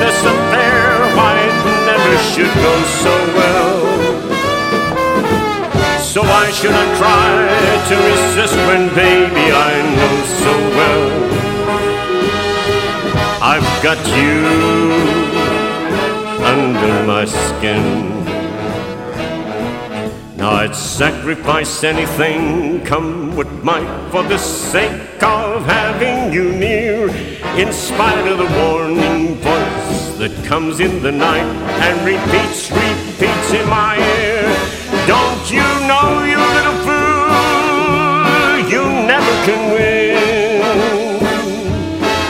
This affair, why it never should go so well. So I should have try to resist when, baby, I know so well. I've got you under my skin. Now I'd sacrifice anything, come what might, for the sake of having you near. In spite of the warning voice that comes in the night and repeats, repeats in my ear. Don't you know, you little fool, you never can win.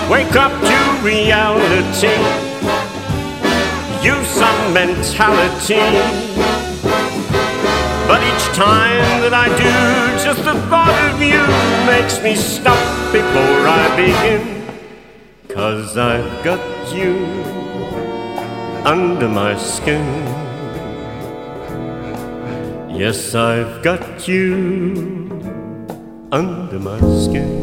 Wake up to reality, use some mentality. But each time that I do, just the thought of you makes me stop before I begin. Cause I've got you under my skin. Yes, I've got you under my skin.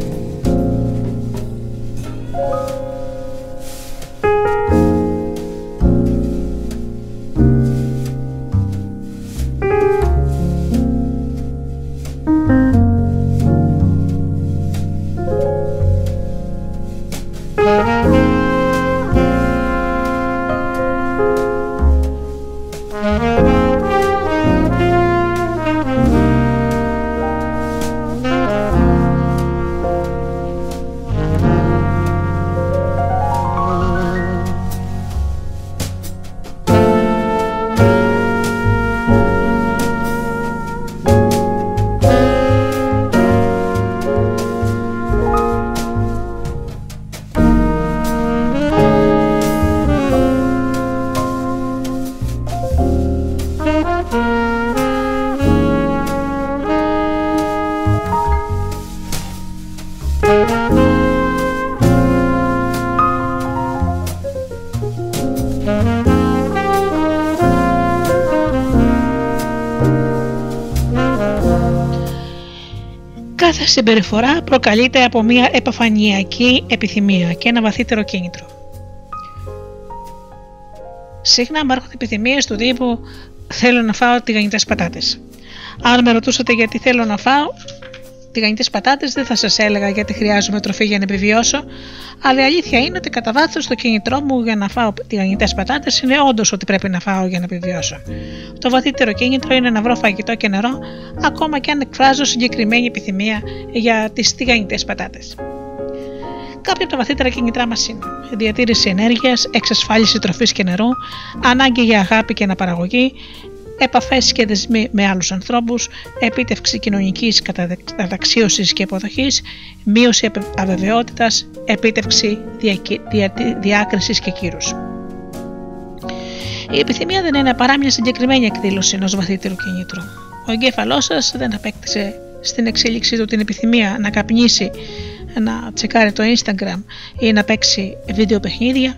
Συμπεριφορά προκαλείται από μια επαφανειακή επιθυμία και ένα βαθύτερο κίνητρο. Συχνά μου έρχονται επιθυμίες του τύπου Θέλω να φάω τηγανιτές πατάτες. Αν με ρωτούσατε γιατί θέλω να φάω τηγανιτές πατάτες, δεν θα σας έλεγα γιατί χρειάζομαι τροφή για να επιβιώσω, αλλά η αλήθεια είναι ότι κατά βάθος το κίνητρό μου για να φάω τηγανιτές πατάτες είναι όντως ότι πρέπει να φάω για να επιβιώσω. Το βαθύτερο κίνητρο είναι να βρω φαγητό και νερό, ακόμα και αν εκφράζω συγκεκριμένη επιθυμία για τις τηγανιτές πατάτες. Κάποια από τα βαθύτερα κίνητρά μας είναι διατήρηση ενέργειας, εξασφάλιση τροφής και νερού, ανάγκη για αγάπη και αναπαραγωγή, επαφές και δεσμοί με άλλους ανθρώπους, επίτευξη κοινωνικής καταξίωση και αποδοχή, μείωση αβεβαιότητας, επίτευξη διάκρισης και κύρους. Η επιθυμία δεν είναι παρά μια συγκεκριμένη εκδήλωση ενός βαθύτερου κινήτρου. Ο εγκέφαλός σας δεν απέκτησε στην εξέλιξή του την επιθυμία να καπνίσει, να τσεκάρει το Instagram ή να παίξει βίντεο παιχνίδια.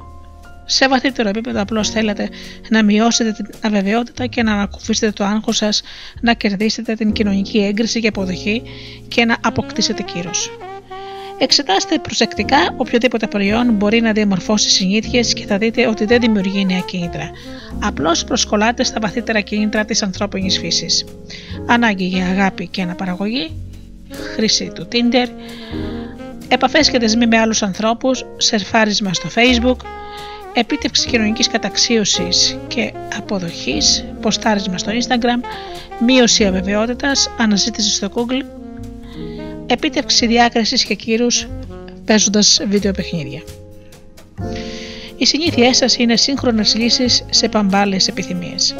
Σε βαθύτερο επίπεδο απλώς θέλετε να μειώσετε την αβεβαιότητα και να ανακουφίσετε το άγχος σας, να κερδίσετε την κοινωνική έγκριση και αποδοχή και να αποκτήσετε κύρος. Εξετάστε προσεκτικά οποιοδήποτε προϊόν μπορεί να διαμορφώσει συνήθειες και θα δείτε ότι δεν δημιουργεί νέα κίνητρα. Απλώς προσκολάτε στα βαθύτερα κίνητρα της ανθρώπινης φύσης. Ανάγκη για αγάπη και αναπαραγωγή, χρήση του Tinder, επαφές και δεσμοί με άλλους ανθρώπους, σερφάρισμα στο Facebook, επίτευξη κοινωνικής καταξίωσης και αποδοχής, ποστάρισμα στο Instagram, μείωση αβεβαιότητας, αναζήτηση στο Google, επίτευξη διάκρισης και κύρους παίζοντας βίντεο παιχνίδια. Οι συνήθειέ σας είναι σύγχρονες λύσεις σε παμπάλες επιθυμίες,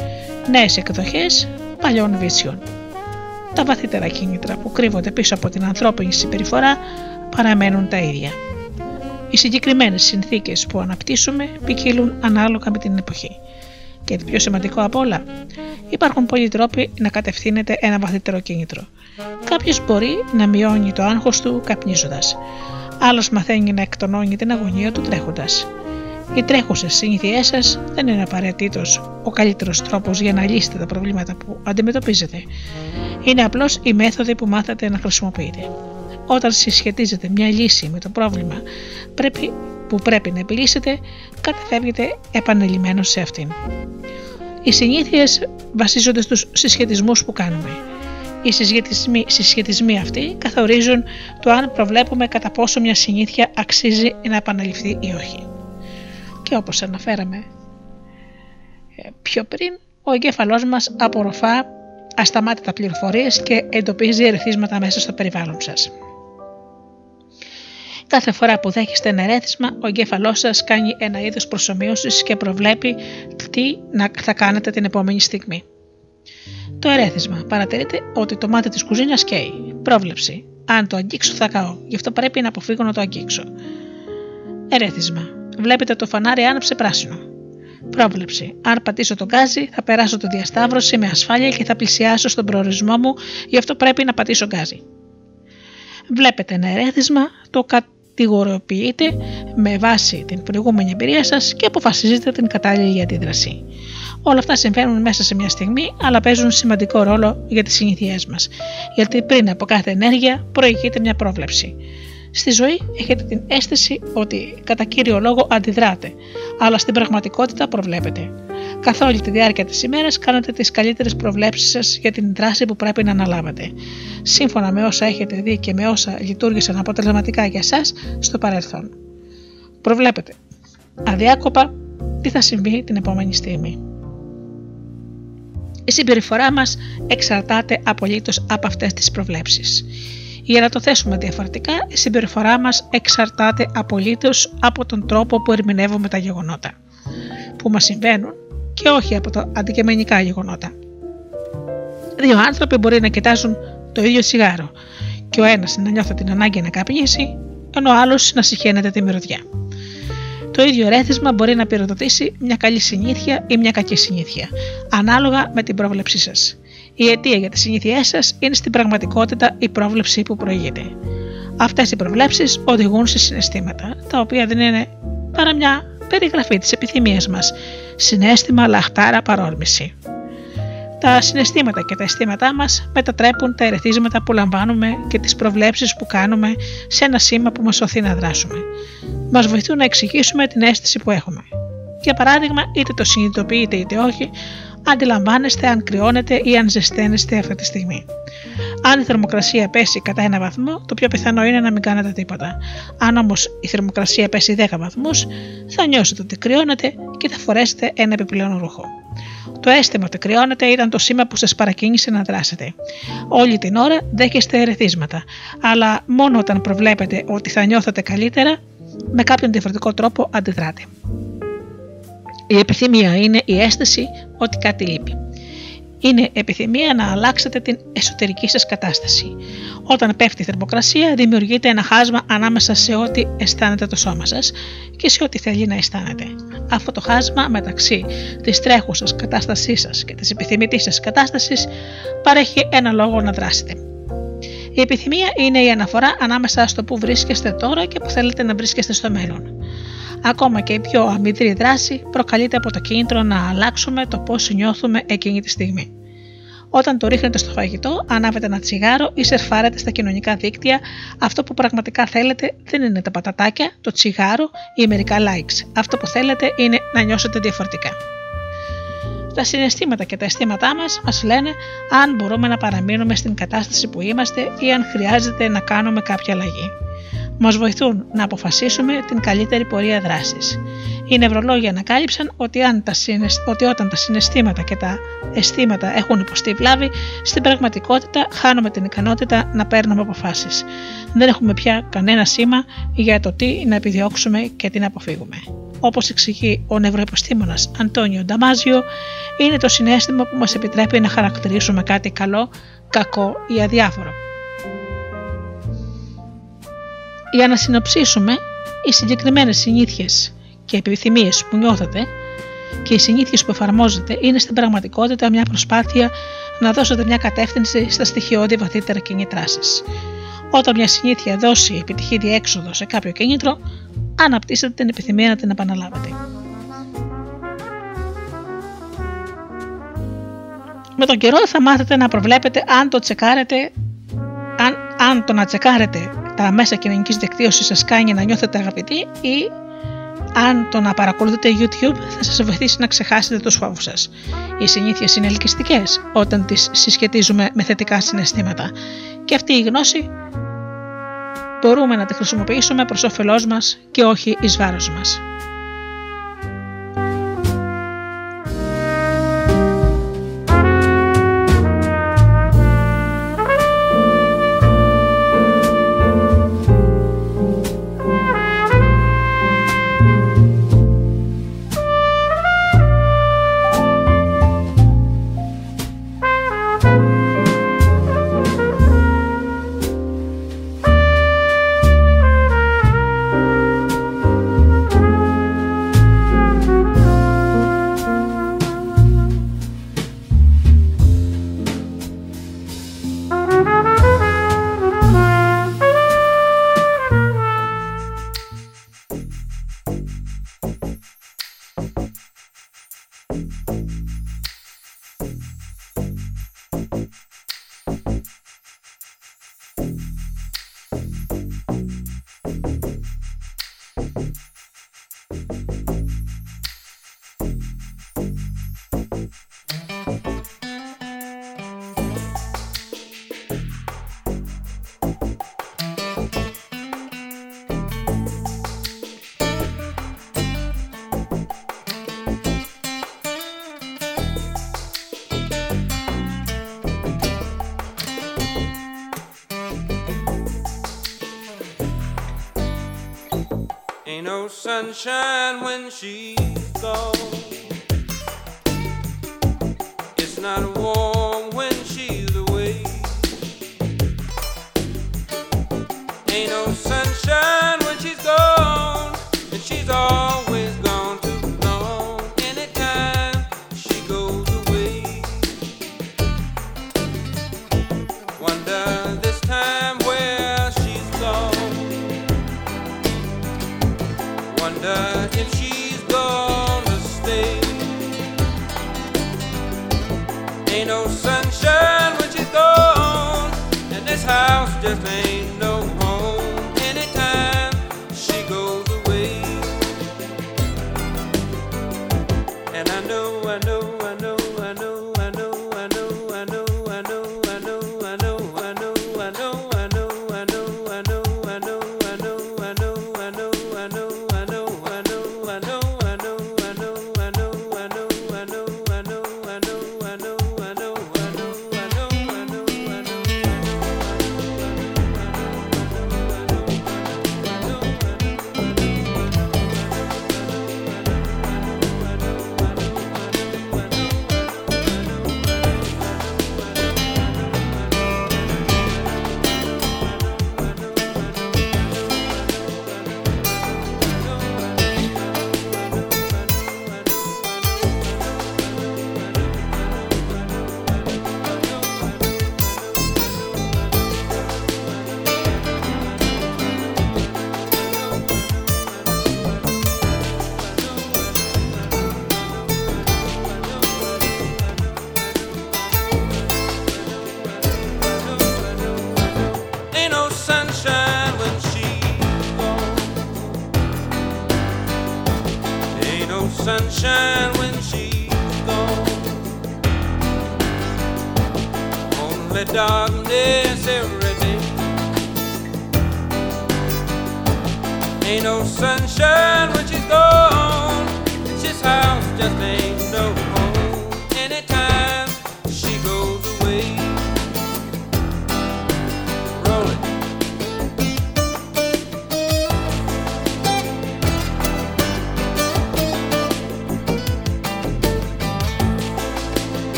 νέες εκδοχές παλιών βίσιων. Τα βαθύτερα κίνητρα που κρύβονται πίσω από την ανθρώπινη συμπεριφορά παραμένουν τα ίδια. Οι συγκεκριμένες συνθήκες που αναπτύσσουμε ποικίλουν ανάλογα με την εποχή. Και το πιο σημαντικό απ' όλα, υπάρχουν πολλοί τρόποι να κατευθύνεται ένα βαθύτερο κίνητρο. Κάποιος μπορεί να μειώνει το άγχος του καπνίζοντας. Άλλος μαθαίνει να εκτονώνει την αγωνία του τρέχοντας. Οι τρέχουσες συνήθειές σας δεν είναι απαραίτητος ο καλύτερος τρόπος για να λύσετε τα προβλήματα που αντιμετωπίζετε. Είναι απλώς η μέθοδοι που μάθατε να χρησιμοποιείτε. Όταν συσχετίζετε μια λύση με το πρόβλημα πρέπει, που πρέπει να επιλύσετε, κατεφεύγετε επανελειμμένο σε αυτήν. Οι συνήθειες βασίζονται στους συσχετισμούς που κάνουμε. Οι συσχετισμοί, συσχετισμοί αυτοί καθορίζουν το αν προβλέπουμε κατά πόσο μια συνήθεια αξίζει να επαναληφθεί ή όχι. Και όπως αναφέραμε ε, πιο πριν, ο εγκέφαλός μας απορροφά ασταμάτητα πληροφορίες και εντοπίζει ερεθίσματα μέσα στο περιβάλλον σας. Κάθε φορά που δέχεστε ένα ερέθισμα, ο εγκέφαλός σας κάνει ένα είδος προσωμείωσης και προβλέπει τι θα κάνετε την επόμενη στιγμή. Το ερέθισμα. Παρατηρείτε ότι το μάτι της κουζίνας καίει. Πρόβλεψη. Αν το αγγίξω θα καώ, γι' αυτό πρέπει να αποφύγω να το αγγίξω. Ερέθισμα. Βλέπετε το φανάρι άναψε πράσινο. Πρόβλεψη. Αν πατήσω τον γκάζι, θα περάσω το διασταύρωση με ασφάλεια και θα πλησιάσω στον προορισμό μου, γι' αυτό πρέπει να πατήσω γκάζι. Βλέπετε ένα ερέθισμα, το κατηγοριοποιείτε με βάση την προηγούμενη εμπειρία σας και αποφασίζετε την κατάλληλη αντίδραση. Όλα αυτά συμβαίνουν μέσα σε μια στιγμή, αλλά παίζουν σημαντικό ρόλο για τις συνήθειές μας. Γιατί πριν από κάθε ενέργεια προηγείται μια πρόβλεψη. Στη ζωή έχετε την αίσθηση ότι κατά κύριο λόγο αντιδράτε, αλλά στην πραγματικότητα προβλέπετε. Καθ' όλη τη διάρκεια της ημέρας κάνετε τις καλύτερες προβλέψεις σας για την δράση που πρέπει να αναλάβετε, σύμφωνα με όσα έχετε δει και με όσα λειτουργήσαν αποτελεσματικά για εσά στο παρελθόν. Προβλέπετε αδιάκοπα τι θα συμβεί την επόμενη στιγμή. Η συμπεριφορά μας εξαρτάται απολύτως από αυτές τις προβλέψεις. Για να το θέσουμε διαφορετικά, η συμπεριφορά μας εξαρτάται απολύτως από τον τρόπο που ερμηνεύουμε τα γεγονότα που μας συμβαίνουν και όχι από τα αντικειμενικά γεγονότα. Δύο άνθρωποι μπορεί να κοιτάζουν το ίδιο σιγάρο και ο ένας να νιώθει την ανάγκη να καπνίσει, ενώ ο άλλος να συχαίνεται τη μυρωδιά. Το ίδιο ερέθισμα μπορεί να πυροδοτήσει μια καλή συνήθεια ή μια κακή συνήθεια, ανάλογα με την πρόβλεψή σας. Η αιτία για τις συνήθειές σας είναι στην πραγματικότητα η πρόβλεψη που προηγείται. Αυτές οι προβλέψεις οδηγούν σε συναισθήματα, τα οποία δεν είναι παρά μια περιγραφή της επιθυμίας μας. Συνέστημα, λαχτάρα, παρόρμηση. Τα συναισθήματα και τα αισθήματά μας μετατρέπουν τα ερεθίσματα που λαμβάνουμε και τις προβλέψεις που κάνουμε σε ένα σήμα που μας σωθεί να δράσουμε. Μας βοηθούν να εξηγήσουμε την αίσθηση που έχουμε. Για παράδειγμα, είτε το συνειδητοποιείτε είτε όχι, αντιλαμβάνεστε αν κρυώνετε ή αν ζεσταίνεστε αυτή τη στιγμή. Αν η θερμοκρασία πέσει κατά ένα βαθμό, το πιο πιθανό είναι να μην κάνετε τίποτα. Αν όμως η θερμοκρασία πέσει 10 βαθμούς, θα νιώσετε ότι κρυώνετε και θα φορέσετε ένα επιπλέον ρούχο. Το αίσθημα ότι κρυώνεται ήταν το σήμα που σας παρακίνησε να δράσετε. Όλη την ώρα δέχεστε ερεθίσματα, αλλά μόνο όταν προβλέπετε ότι θα νιώθετε καλύτερα, με κάποιον διαφορετικό τρόπο αντιδράτε. Η επιθυμία είναι η αίσθηση ότι κάτι λείπει. Είναι επιθυμία να αλλάξετε την εσωτερική σας κατάσταση. Όταν πέφτει η θερμοκρασία δημιουργείται ένα χάσμα ανάμεσα σε ό,τι αισθάνεται το σώμα σας και σε ό,τι θέλει να αισθάνετε. Αυτό το χάσμα μεταξύ της τρέχουσας κατάστασής σας και της επιθυμητής σας κατάστασης παρέχει ένα λόγο να δράσετε. Η επιθυμία είναι η αναφορά ανάμεσα στο που βρίσκεστε τώρα και που θέλετε να βρίσκεστε στο μέλλον ακόμα και η πιο αμυδρή δράση προκαλείται από το κίνητρο να αλλάξουμε το πώς νιώθουμε εκείνη τη στιγμή. Όταν το ρίχνετε στο φαγητό, ανάβετε ένα τσιγάρο ή σερφάρετε στα κοινωνικά δίκτυα, αυτό που πραγματικά θέλετε δεν είναι τα πατατάκια, το τσιγάρο ή μερικά likes. Αυτό που θέλετε είναι να νιώσετε διαφορετικά. Τα συναισθήματα και τα αισθήματά μας μας λένε αν μπορούμε να παραμείνουμε στην κατάσταση που είμαστε ή αν χρειάζεται να κάνουμε κάποια αλλαγή μας βοηθούν να αποφασίσουμε την καλύτερη πορεία δράσης. Οι νευρολόγοι ανακάλυψαν ότι, όταν τα συναισθήματα και τα αισθήματα έχουν υποστεί βλάβη, στην πραγματικότητα χάνουμε την ικανότητα να παίρνουμε αποφάσεις. Δεν έχουμε πια κανένα σήμα για το τι να επιδιώξουμε και τι να αποφύγουμε. Όπως εξηγεί ο νευροεπιστήμονας Αντώνιο Νταμάζιο, είναι το συνέστημα που μας επιτρέπει να χαρακτηρίσουμε κάτι καλό, κακό ή αδιάφορο. Για να συνοψίσουμε, οι συγκεκριμένες συνήθειες και επιθυμίες που νιώθετε και οι συνήθειες που εφαρμόζετε είναι στην πραγματικότητα μια προσπάθεια να δώσετε μια κατεύθυνση στα στοιχειώδη βαθύτερα κινητρά σας. Όταν μια συνήθεια δώσει επιτυχή διέξοδο σε κάποιο κίνητρο, αναπτύσσετε την επιθυμία να την επαναλάβετε. Με τον καιρό θα μάθετε να προβλέπετε αν το τσεκάρετε, αν, αν το να τσεκάρετε τα μέσα κοινωνικής δικτύωσης σας κάνει να νιώθετε αγαπητοί ή αν το να παρακολουθείτε YouTube θα σας βοηθήσει να ξεχάσετε τους φόβους σας. Οι συνήθειες είναι ελκυστικές όταν τις συσχετίζουμε με θετικά συναισθήματα και αυτή η γνώση μπορούμε να τη χρησιμοποιήσουμε προς όφελός μας και όχι εις βάρος μας. sunshine when she sunshine when she's gone. Only darkness every day. Ain't no sunshine.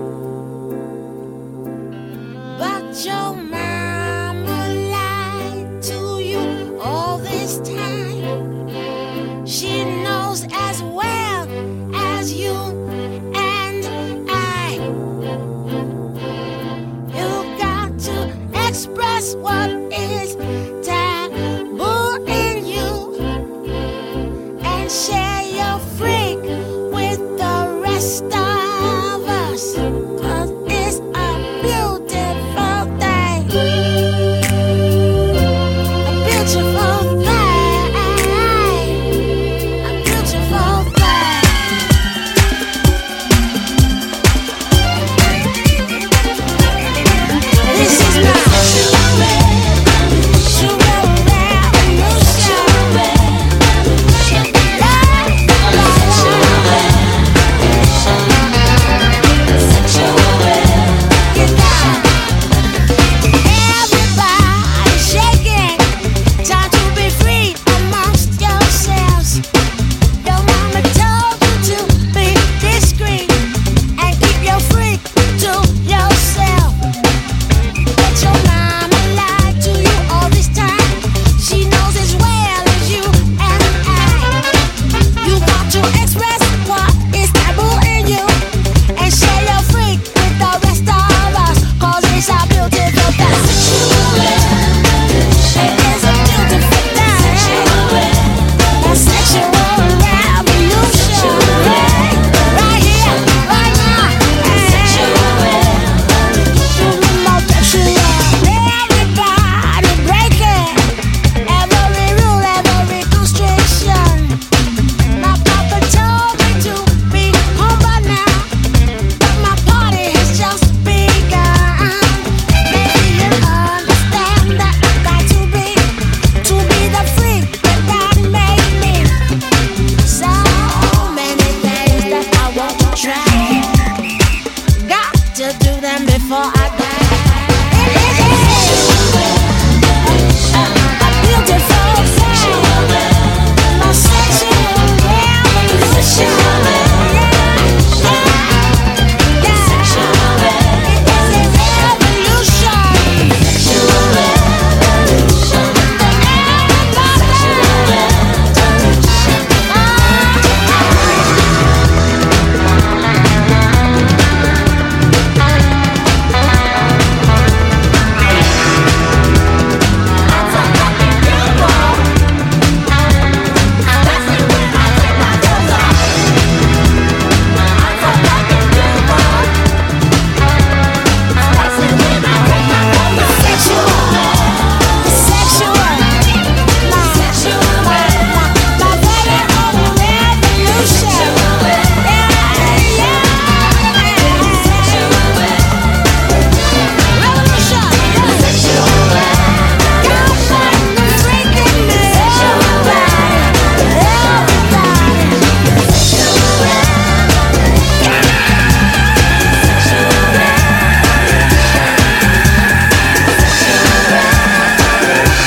you.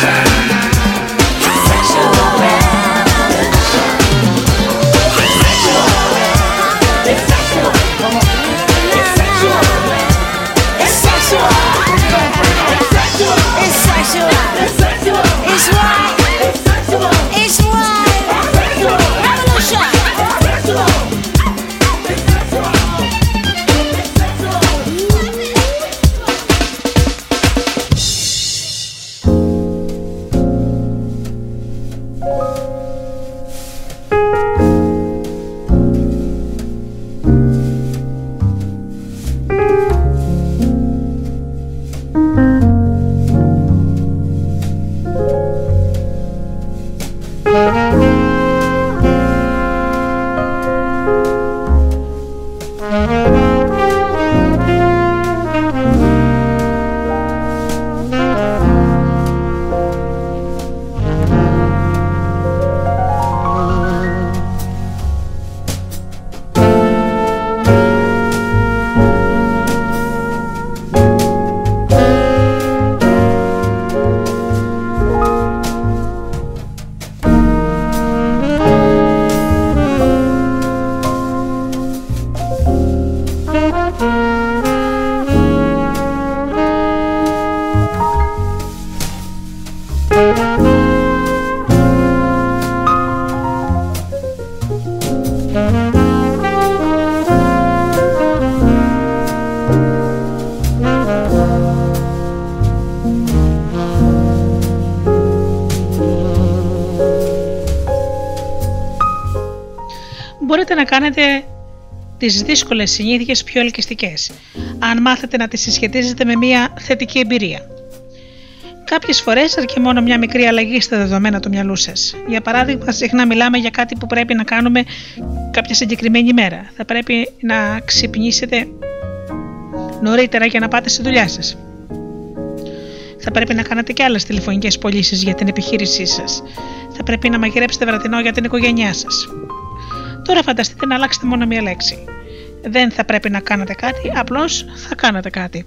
Yeah. Τις δύσκολες συνήθειες πιο ελκυστικές, αν μάθετε να τις συσχετίζετε με μια θετική εμπειρία. Κάποιες φορές αρκεί μόνο μια μικρή αλλαγή στα δεδομένα του μυαλού σας. Για παράδειγμα, συχνά μιλάμε για κάτι που πρέπει να κάνουμε κάποια συγκεκριμένη μέρα. Θα πρέπει να ξυπνήσετε νωρίτερα για να πάτε στη δουλειά σας. Θα πρέπει να κάνετε και άλλες τηλεφωνικές πωλήσεις για την επιχείρησή σας. Θα πρέπει να μαγειρέψετε βραδινό για την οικογένειά σας. Τώρα φανταστείτε να αλλάξετε μόνο μία λέξη. Δεν θα πρέπει να κάνετε κάτι, απλώς θα κάνετε κάτι.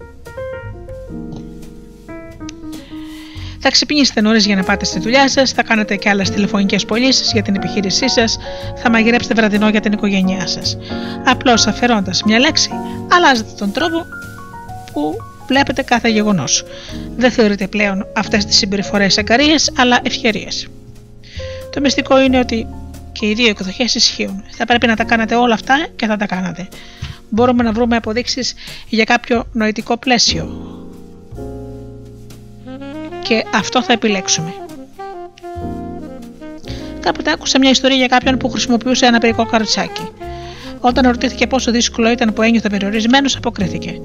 Θα ξυπνήσετε νωρίς για να πάτε στη δουλειά σας, θα κάνετε και άλλες τηλεφωνικές πωλήσεις για την επιχείρησή σας, θα μαγειρέψετε βραδινό για την οικογένειά σας. Απλώς αφαιρώντας μια λέξη, αλλάζετε τον τρόπο που βλέπετε κάθε γεγονός. Δεν θεωρείτε πλέον αυτές τις συμπεριφορές εγκαρίες, αλλά ευκαιρίε. Το μυστικό είναι ότι και οι δύο εκδοχέ ισχύουν. Θα πρέπει να τα κάνετε όλα αυτά και θα τα κάνατε. Μπορούμε να βρούμε αποδείξεις για κάποιο νοητικό πλαίσιο, και αυτό θα επιλέξουμε. Κάποτε άκουσα μια ιστορία για κάποιον που χρησιμοποιούσε ένα περικό καροτσάκι. Όταν ρωτήθηκε πόσο δύσκολο ήταν που ένιωθε περιορισμένος, αποκρίθηκε.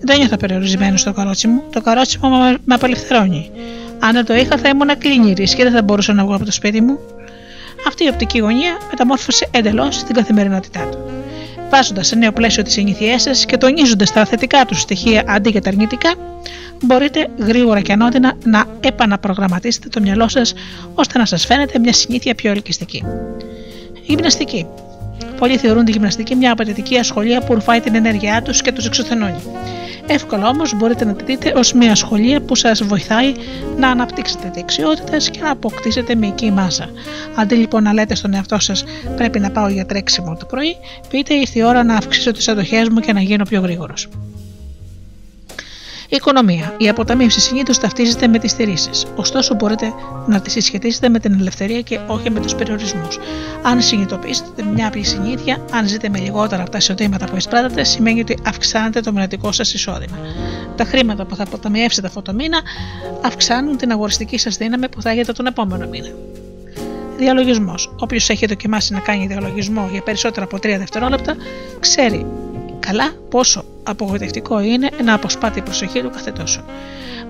Δεν νιώθω περιορισμένος στο καρότσι μου, το καρότσι μου με απελευθερώνει. Αν δεν το είχα, θα ήμουν κλίνηρη και δεν θα μπορούσα να βγω από το σπίτι μου. Αυτή η οπτική γωνία μεταμόρφωσε εντελώς την καθημερινότητά του. Βάζοντας σε νέο πλαίσιο τις συνήθειές σα και τονίζοντας τα θετικά του στοιχεία αντί για τα αρνητικά, μπορείτε γρήγορα και ανώδυνα να επαναπρογραμματίσετε το μυαλό σας ώστε να σας φαίνεται μια συνήθεια πιο ελκυστική. Γυμναστική. Πολλοί θεωρούν τη γυμναστική μια απαιτητική ασχολία που ρουφάει την ενέργειά τους και τους εξουθενώνει. Εύκολα όμως μπορείτε να τη δείτε ως μια σχολεία που σας βοηθάει να αναπτύξετε δεξιότητες και να αποκτήσετε μυϊκή μάζα. Αντί λοιπόν να λέτε στον εαυτό σας πρέπει να πάω για τρέξιμο το πρωί, πείτε ήρθε η ώρα να αυξήσω τις αντοχές μου και να γίνω πιο γρήγορος. Η οικονομία. Η αποταμίευση συνήθως ταυτίζεται με τις στηρίσει. Ωστόσο, μπορείτε να τη συσχετίσετε με την ελευθερία και όχι με τους περιορισμούς. Αν συνειδητοποιήσετε μια απλή συνήθεια, αν ζείτε με λιγότερα από τα εισοδήματα που εισπράττετε, σημαίνει ότι αυξάνετε το μοναδικό σας εισόδημα. Τα χρήματα που θα αποταμιεύσετε αυτό το μήνα αυξάνουν την αγοριστική σας δύναμη που θα έχετε τον επόμενο μήνα. Διαλογισμός. Όποιος έχει δοκιμάσει να κάνει διαλογισμό για περισσότερα από 3 δευτερόλεπτα, ξέρει καλά πόσο απογοητευτικό είναι να αποσπάτε η προσοχή του κάθε τόσο.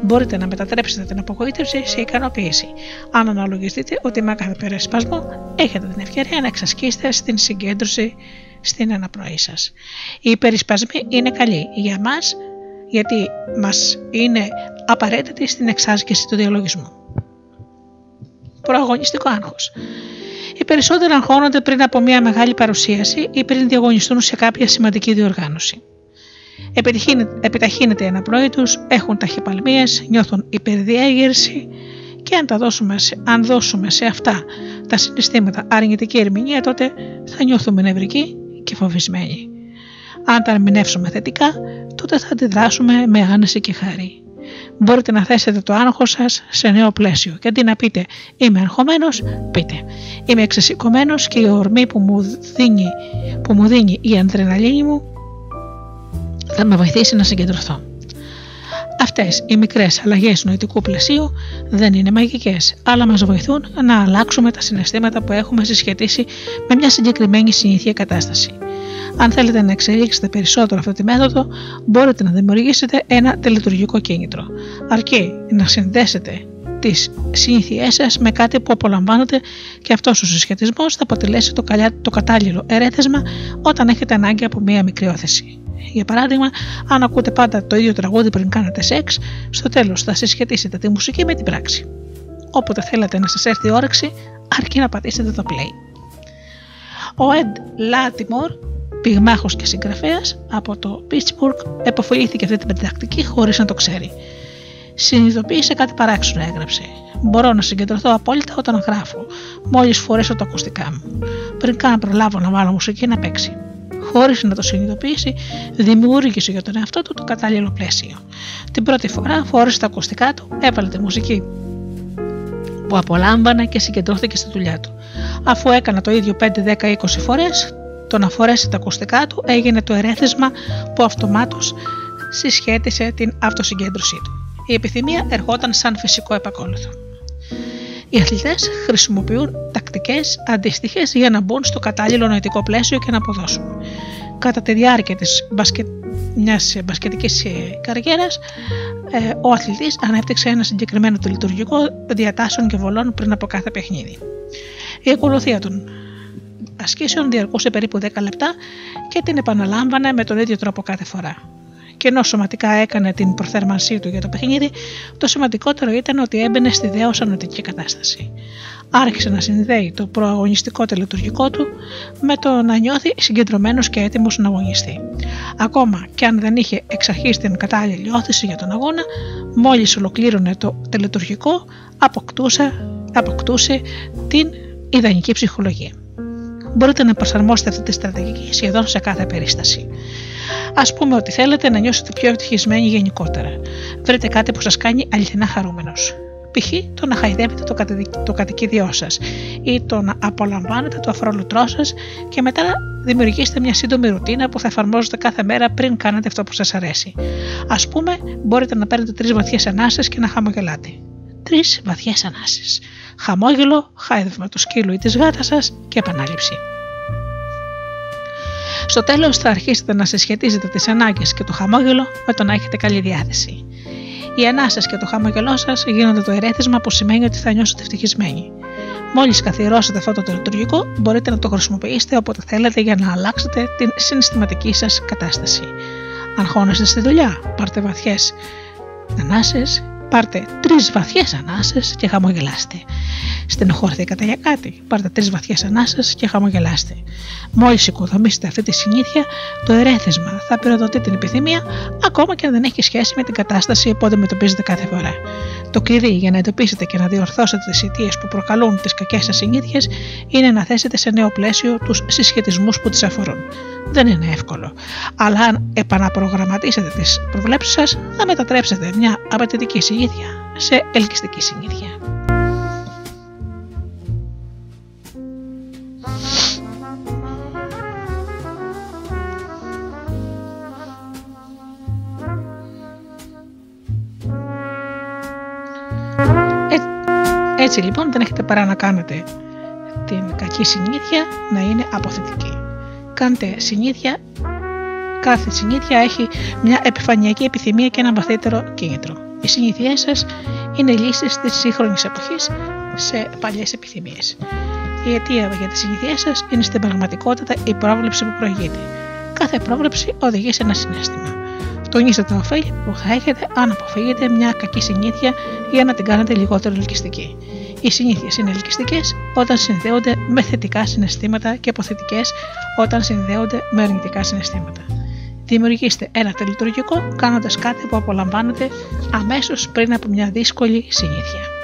Μπορείτε να μετατρέψετε την απογοήτευση σε ικανοποίηση. Αν αναλογιστείτε ότι με κάθε περισπασμό έχετε την ευκαιρία να εξασκήσετε στην συγκέντρωση στην αναπνοή σας. Οι περισπασμοί είναι καλοί για μας γιατί μας είναι απαραίτητοι στην εξάσκηση του διαλογισμού. Προαγωνιστικό άγχος. Οι περισσότεροι αγχώνονται πριν από μια μεγάλη παρουσίαση ή πριν διαγωνιστούν σε κάποια σημαντική διοργάνωση. Επιταχύνεται η αναπνοή τους, έχουν ταχυπαλμίες, νιώθουν υπερδιέγερση και αν, τα δώσουμε σε, αν δώσουμε σε αυτά τα συναισθήματα αρνητική ερμηνεία, τότε θα νιώθουμε νευρικοί και φοβισμένοι. Αν τα ερμηνεύσουμε θετικά, τότε θα αντιδράσουμε με άνεση και χαρή μπορείτε να θέσετε το άγχος σας σε νέο πλαίσιο. Και αντί να πείτε Είμαι αγχωμένος, πείτε Είμαι εξεσηκωμένος και η ορμή που μου δίνει, που μου δίνει η ανδρεναλίνη μου θα με βοηθήσει να συγκεντρωθώ. Αυτές οι μικρές αλλαγές νοητικού πλαισίου δεν είναι μαγικές, αλλά μας βοηθούν να αλλάξουμε τα συναισθήματα που έχουμε συσχετίσει με μια συγκεκριμένη συνήθεια κατάσταση. Αν θέλετε να εξελίξετε περισσότερο αυτή τη μέθοδο, μπορείτε να δημιουργήσετε ένα τελετουργικό κίνητρο. Αρκεί να συνδέσετε τις συνήθειές σας με κάτι που απολαμβάνετε και αυτός ο συσχετισμός θα αποτελέσει το, το κατάλληλο ερέθεσμα όταν έχετε ανάγκη από μία μικρή όθεση. Για παράδειγμα, αν ακούτε πάντα το ίδιο τραγούδι πριν κάνετε σεξ, στο τέλος θα συσχετίσετε τη μουσική με την πράξη. Όποτε θέλετε να σας έρθει η όρεξη, αρκεί να πατήσετε το play. Ο Ed Latimore πυγμάχος και συγγραφέας από το Pittsburgh, εποφελήθηκε αυτή την πεντακτική χωρίς να το ξέρει. Συνειδητοποίησε κάτι παράξενο, έγραψε. Μπορώ να συγκεντρωθώ απόλυτα όταν γράφω, μόλις φορέσω τα ακουστικά μου, πριν καν προλάβω να βάλω μουσική να παίξει. Χωρίς να το συνειδητοποιήσει, δημιούργησε για τον εαυτό του το κατάλληλο πλαίσιο. Την πρώτη φορά φόρεσε τα ακουστικά του, έβαλε τη μουσική που απολάμβανε και συγκεντρώθηκε στη δουλειά του. Αφού έκανα το ίδιο 5, 10, 20 φορές, το να φορέσει τα ακουστικά του έγινε το ερέθισμα που αυτομάτως συσχέτισε την αυτοσυγκέντρωσή του. Η επιθυμία ερχόταν σαν φυσικό επακόλουθο. Οι αθλητές χρησιμοποιούν τακτικές αντίστοιχε για να μπουν στο κατάλληλο νοητικό πλαίσιο και να αποδώσουν. Κατά τη διάρκεια της μπασκε... μιας μπασκετικής καριέρας, ε, ο αθλητής ανέπτυξε ένα συγκεκριμένο λειτουργικό διατάσεων και βολών πριν από κάθε παιχνίδι. Η ακολουθία των ασκήσεων διαρκούσε περίπου 10 λεπτά και την επαναλάμβανε με τον ίδιο τρόπο κάθε φορά. Και ενώ σωματικά έκανε την προθέρμανσή του για το παιχνίδι, το σημαντικότερο ήταν ότι έμπαινε στη δέωσα νοητική κατάσταση. Άρχισε να συνδέει το προαγωνιστικό τελετουργικό του με το να νιώθει συγκεντρωμένος και έτοιμος να αγωνιστεί. Ακόμα και αν δεν είχε εξ αρχής την κατάλληλη όθηση για τον αγώνα, μόλις ολοκλήρωνε το τελετουργικό, αποκτούσε, αποκτούσε την ιδανική ψυχολογία. Μπορείτε να προσαρμόσετε αυτή τη στρατηγική σχεδόν σε κάθε περίσταση. Α πούμε ότι θέλετε να νιώσετε πιο ευτυχισμένοι γενικότερα. Βρείτε κάτι που σας κάνει αληθινά χαρούμενος. Π.χ. το να χαϊδεύετε το, το κατοικίδιό σας ή το να απολαμβάνετε το αφρόλουτρό σας και μετά δημιουργήστε μια σύντομη ρουτίνα που θα εφαρμόζετε κάθε μέρα πριν κάνετε αυτό που σας αρέσει. Α πούμε, μπορείτε να παίρνετε τρεις βαθιές ανάσες και να χαμογελάτε. Τρεις βαθιές ανάσες. Χαμόγελο, χάιδευμα του σκύλου ή της γάτας σας και επανάληψη. Στο τέλος θα αρχίσετε να συσχετίζετε τις ανάγκες και το χαμόγελο με το να έχετε καλή διάθεση. Οι ανάσε και το χαμόγελό σας γίνονται το ερέθισμα που σημαίνει ότι θα νιώσετε ευτυχισμένοι. Μόλις καθιερώσετε αυτό το λειτουργικό, μπορείτε να το χρησιμοποιήσετε όποτε θέλετε για να αλλάξετε την συναισθηματική σας κατάσταση. Αν χώνεστε στη δουλειά, πάρτε βαθιές ανάσες, πάρτε τρεις βαθιές ανάσες και χαμογελάστε. Στενοχωρηθήκατε για κάτι. Πάρτε τρεις βαθιές ανάσες και χαμογελάστε. Μόλι οικοδομήσετε αυτή τη συνήθεια, το ερέθισμα θα πυροδοτεί την επιθυμία, ακόμα και αν δεν έχει σχέση με την κατάσταση που αντιμετωπίζετε κάθε φορά. Το κλειδί για να εντοπίσετε και να διορθώσετε τις αιτίες που προκαλούν τις κακές σας συνήθειες είναι να θέσετε σε νέο πλαίσιο τους συσχετισμούς που τις αφορούν. Δεν είναι εύκολο. Αλλά αν επαναπρογραμματίσετε τις προβλέψεις σας, θα μετατρέψετε μια απαιτητική συνήθεια σε ελκυστική συνήθεια. Έτσι λοιπόν δεν έχετε παρά να κάνετε την κακή συνήθεια να είναι αποθετική. Κάντε συνήθεια, κάθε συνήθεια έχει μια επιφανειακή επιθυμία και ένα βαθύτερο κίνητρο. Οι συνήθειέ σας είναι λύσει της σύγχρονης εποχής σε παλιές επιθυμίες. Η αιτία για τι συνήθειέ σας είναι στην πραγματικότητα η πρόβλεψη που προηγείται. Κάθε πρόβλεψη οδηγεί σε ένα συνέστημα. Τονίστε τα ωφέλη που θα έχετε αν αποφύγετε μια κακή συνήθεια για να την κάνετε λιγότερο ελκυστική. Οι συνήθειες είναι ελκυστικές όταν συνδέονται με θετικά συναισθήματα και αποθετικές όταν συνδέονται με αρνητικά συναισθήματα. Δημιουργήστε ένα τελειτουργικό κάνοντας κάτι που απολαμβάνετε αμέσως πριν από μια δύσκολη συνήθεια.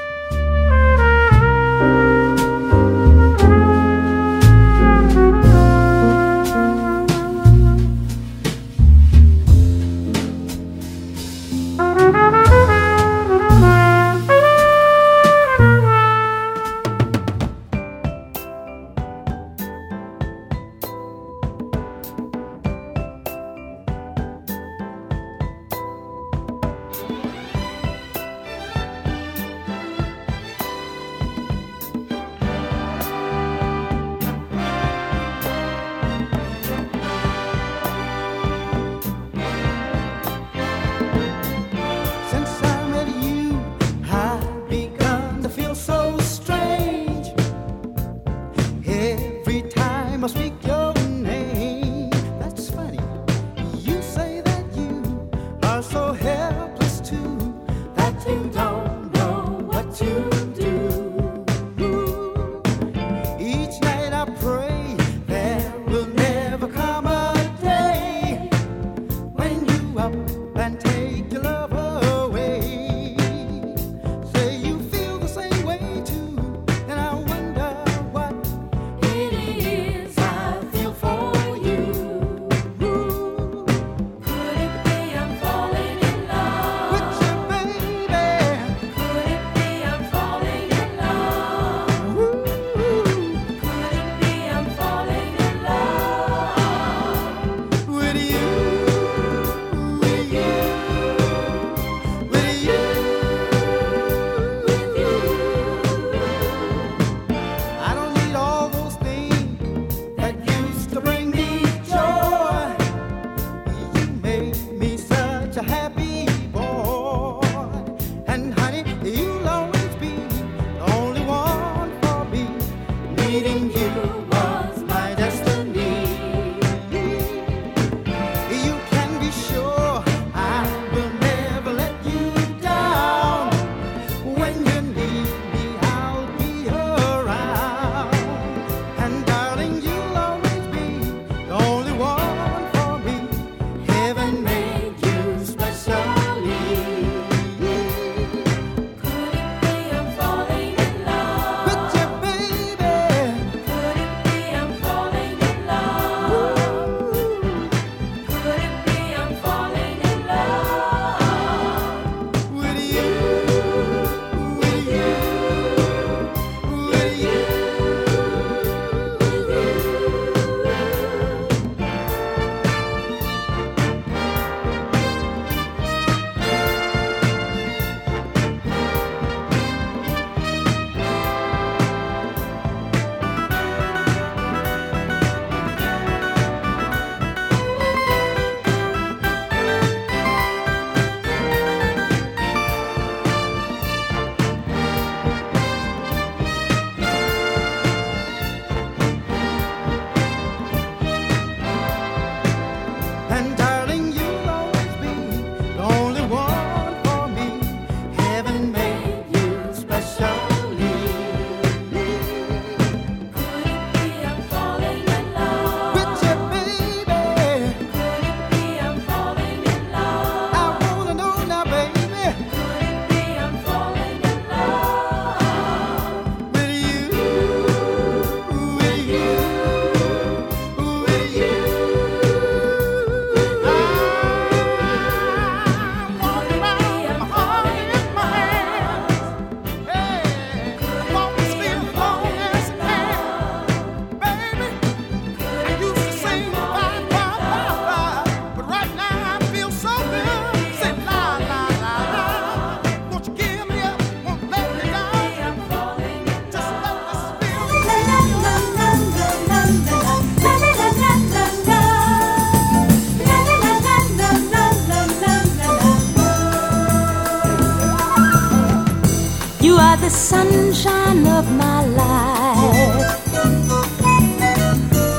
the sunshine of my life.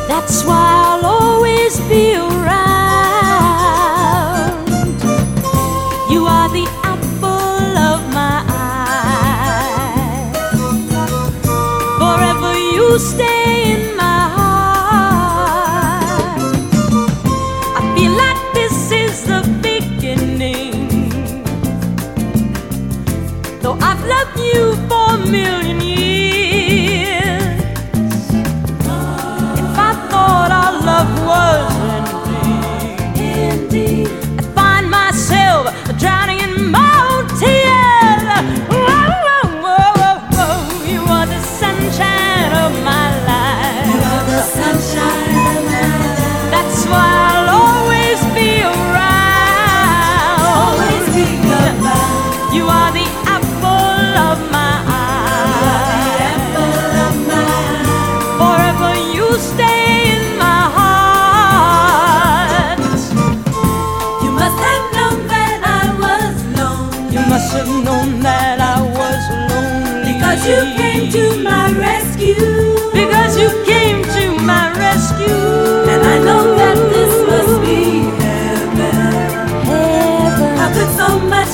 That's why I'll always be.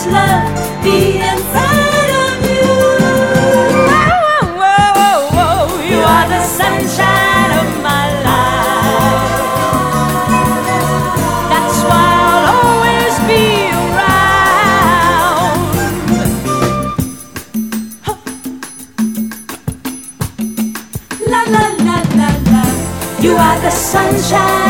love be inside of you. You are the sunshine of my life. That's why I'll always be around. La la la la la. You are the sunshine.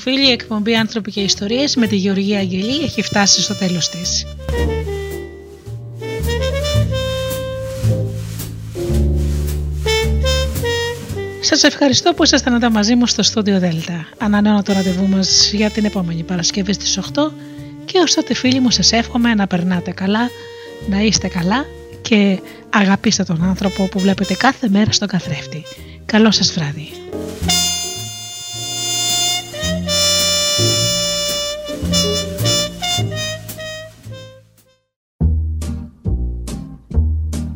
Φίλοι, η εκπομπή «Άνθρωποι και Ιστορίες» με τη Γεωργία Αγγελή έχει φτάσει στο τέλος της. Σας ευχαριστώ που ήσασταν εδώ μαζί μου στο στούντιο Δέλτα. Ανανεώνω το ραντεβού μας για την επόμενη Παρασκευή στις 8 και ως τότε φίλοι μου σας εύχομαι να περνάτε καλά, να είστε καλά και αγαπήστε τον άνθρωπο που βλέπετε κάθε μέρα στον καθρέφτη. Καλό σας βράδυ.